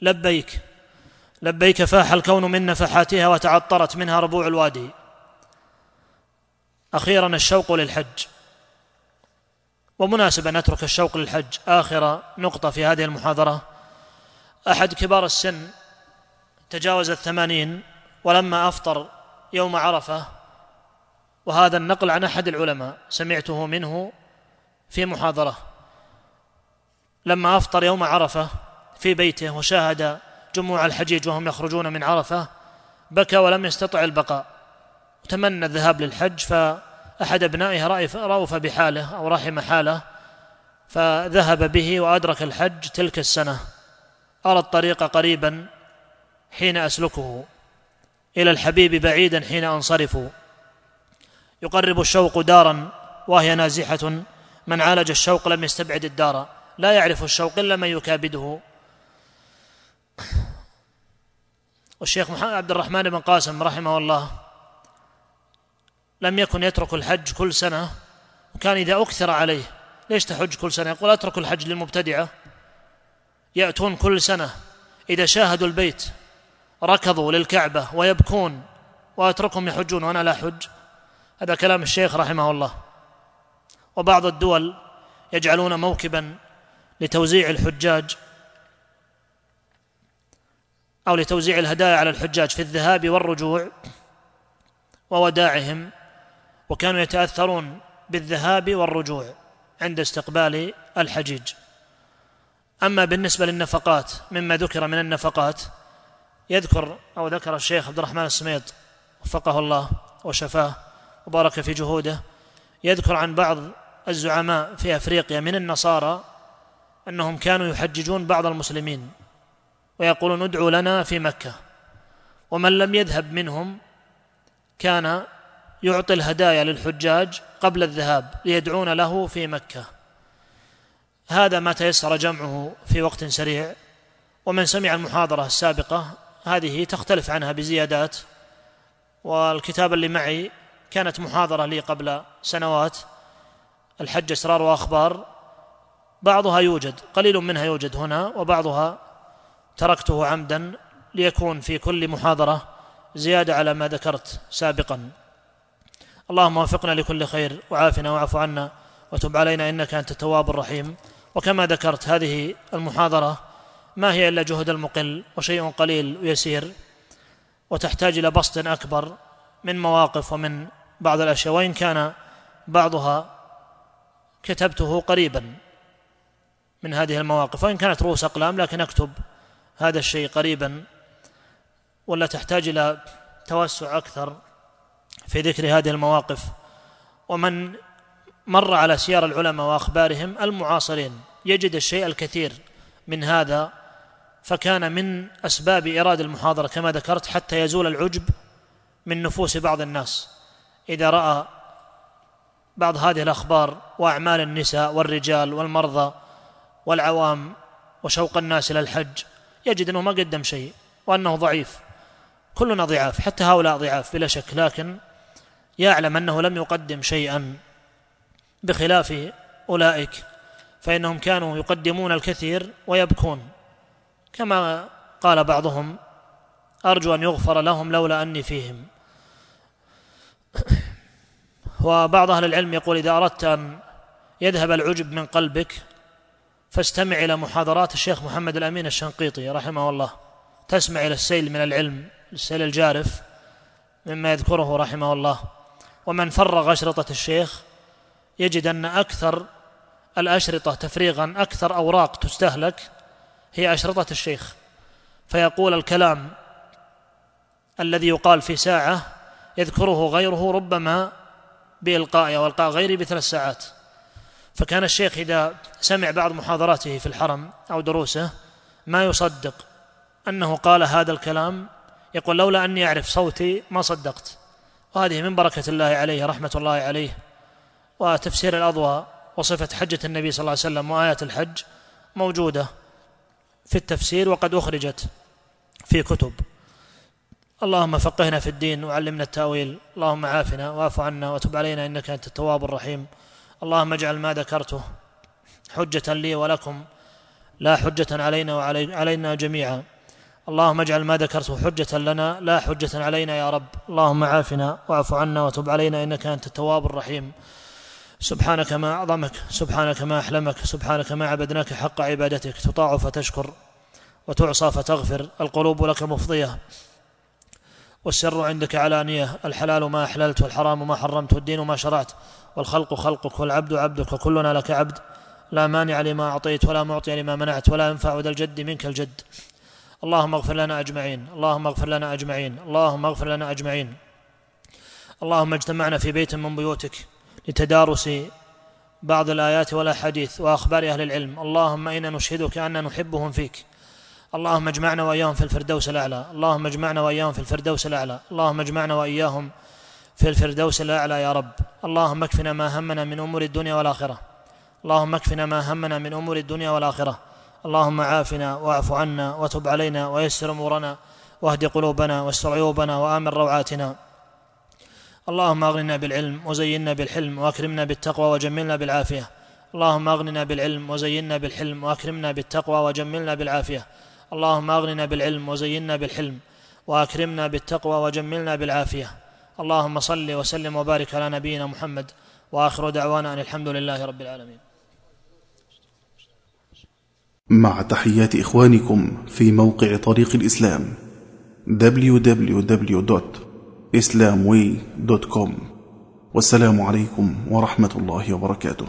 B: لبيك لبيك فاح الكون من نفحاتها وتعطرت منها ربوع الوادي. أخيرا الشوق للحج. ومناسب أن نترك الشوق للحج. آخر نقطة في هذه المحاضرة. أحد كبار السن تجاوز الثمانين ولما أفطر يوم عرفة وهذا النقل عن أحد العلماء سمعته منه في محاضرة. لما أفطر يوم عرفة في بيته وشاهد جموع الحجيج وهم يخرجون من عرفة بكى ولم يستطع البقاء. تمنى الذهاب للحج فأحد أبنائه رأف بحاله أو رحم حاله فذهب به وأدرك الحج تلك السنة. أرى الطريق قريبا حين أسلكه إلى الحبيب بعيدا حين أنصرف يقرب الشوق دارا وهي نازحة. من عالج الشوق لم يستبعد الدار. لا يعرف الشوق إلا من يكابده. والشيخ محمد عبد الرحمن بن قاسم رحمه الله لم يكن يترك الحج كل سنة وكان إذا أكثر عليه ليش تحج كل سنة؟ يقول أترك الحج للمبتدعة. يأتون كل سنة. إذا شاهدوا البيت ركضوا للكعبة ويبكون وأتركهم يحجون وأنا لا أحج. هذا كلام الشيخ رحمه الله. وبعض الدول يجعلون موكبا لتوزيع الحجاج أو لتوزيع الهدايا على الحجاج في الذهاب والرجوع ووداعهم وكانوا يتأثرون بالذهاب والرجوع عند استقبال الحجيج. أما بالنسبة للنفقات مما ذكر من النفقات يذكر أو ذكر الشيخ عبد الرحمن السميط وفقه الله وشفاه وبارك في جهوده. يذكر عن بعض الزعماء في أفريقيا من النصارى أنهم كانوا يحججون بعض المسلمين ويقولون ادعوا لنا في مكة. ومن لم يذهب منهم كان يعطي الهدايا للحجاج قبل الذهاب ليدعون له في مكة. هذا ما تيسر جمعه في وقت سريع. ومن سمع المحاضرة السابقة هذه تختلف عنها بزيادات. والكتاب اللي معي كانت محاضرة لي قبل سنوات. الحج إسرار وأخبار. بعضها يوجد قليل منها يوجد هنا وبعضها تركته عمدا ليكون في كل محاضرة زيادة على ما ذكرت سابقا. اللهم وفقنا لكل خير وعافنا واعف عنا وتب علينا إنك أنت التواب الرحيم. وكما ذكرت هذه المحاضرة ما هي إلا جهد المقل وشيء قليل ويسير وتحتاج إلى بسط أكبر من مواقف ومن بعض الأشياء وإن كان بعضها كتبته قريبا من هذه المواقف. وإن كانت رؤوس أقلام لكن أكتب هذا الشيء قريبا ولا تحتاج إلى توسع أكثر في ذكر هذه المواقف. ومن مر على سيار العلماء وأخبارهم المعاصرين يجد الشيء الكثير من هذا فكان من أسباب إيراد المحاضرة كما ذكرت حتى يزول العجب من نفوس بعض الناس. إذا رأى بعض هذه الأخبار وأعمال النساء والرجال والمرضى والعوام وشوق الناس إلى الحج يجد أنه ما قدم شيء وأنه ضعيف. كلنا ضعاف حتى هؤلاء ضعاف بلا شك لكن يعلم أنه لم يقدم شيئا بخلاف أولئك فإنهم كانوا يقدمون الكثير ويبكون. كما قال بعضهم أرجو أن يغفر لهم لولا أني فيهم. وبعض أهل العلم يقول إذا أردت أن يذهب العجب من قلبك فاستمع إلى محاضرات الشيخ محمد الأمين الشنقيطي رحمه الله. تسمع إلى السيل من العلم السيل الجارف مما يذكره رحمه الله. ومن فرغ أشرطة الشيخ يجد أن أكثر الأشرطة تفريغا أكثر أوراق تستهلك هي أشرطة الشيخ. فيقول الكلام الذي يقال في ساعة يذكره غيره ربما بإلقائه والقاء غيره بثلاث ساعات. فكان الشيخ إذا سمع بعض محاضراته في الحرم أو دروسه ما يصدق أنه قال هذا الكلام يقول لولا أني أعرف صوتي ما صدقت. وهذه من بركة الله عليه رحمة الله عليه وتفسير الأضواء وصفة حجة النبي صلى الله عليه وسلم وآيات الحج موجودة في التفسير وقد أخرجت في كتب. اللهم فقهنا في الدين وعلمنا التأويل اللهم عافنا واعف عنا وتب علينا إنك أنت التواب الرحيم. اللهم اجعل ما ذكرته حجة لي ولكم لا حجة علينا وعلينا جميعا. اللهم اجعل ما ذكرته حجة لنا لا حجة علينا يا رب. اللهم عافنا واعف عنا وتب علينا إنك أنت التواب الرحيم. سبحانك ما أعظمك سبحانك ما أحلمك سبحانك ما عبدناك حق عبادتك. تطاع فتشكر وتعصى فتغفر. القلوب لك مفضية. والسر عندك علانية. الحلال ما أحللت والحرام ما حرمت والدين ما شرعت. والخلق خلقك والعبد عبدك وكلنا لك عبد. لا مانع لما أعطيت ولا معطي لما منعت ولا ينفع ذا الجد منك الجد. اللهم اغفر لنا أجمعين. اللهم اغفر لنا أجمعين. اللهم اغفر لنا أجمعين. اللهم اجتمعنا في بيت من بيوتك لتدارس بعض الآيات والأحاديث وأخبار أهل العلم. اللهم إنا نشهدك أن نحبهم فيك. اللهم اجمعنا وإياهم في الفردوس الأعلى. اللهم اجمعنا وإياهم في الفردوس الأعلى. اللهم اجمعنا وإياهم في الفردوس الأعلى يا رب. اللهم اكفنا ما همنا من أمور الدنيا والآخرة. اللهم اكفنا ما همنا من أمور الدنيا والآخرة. اللهم عافنا واعف عنا وتب علينا ويسر أمورنا واهد قلوبنا واستر عيوبنا وآمن روعاتنا. اللهم أغننا بالعلم وزينا بالحلم وأكرمنا بالتقوى وجملنا بالعافية. اللهم أغننا بالعلم وزينا بالحلم وأكرمنا بالتقوى وجملنا بالعافية. اللهم أغننا بالعلم وزينا بالحلم وأكرمنا بالتقوى وجملنا بالعافية. اللهم صل وسلم وبارك على نبينا محمد وآخر دعوانا أن الحمد لله رب العالمين.
A: مع تحيات إخوانكم في موقع طريق الإسلام www.islamway.com والسلام عليكم ورحمة الله وبركاته.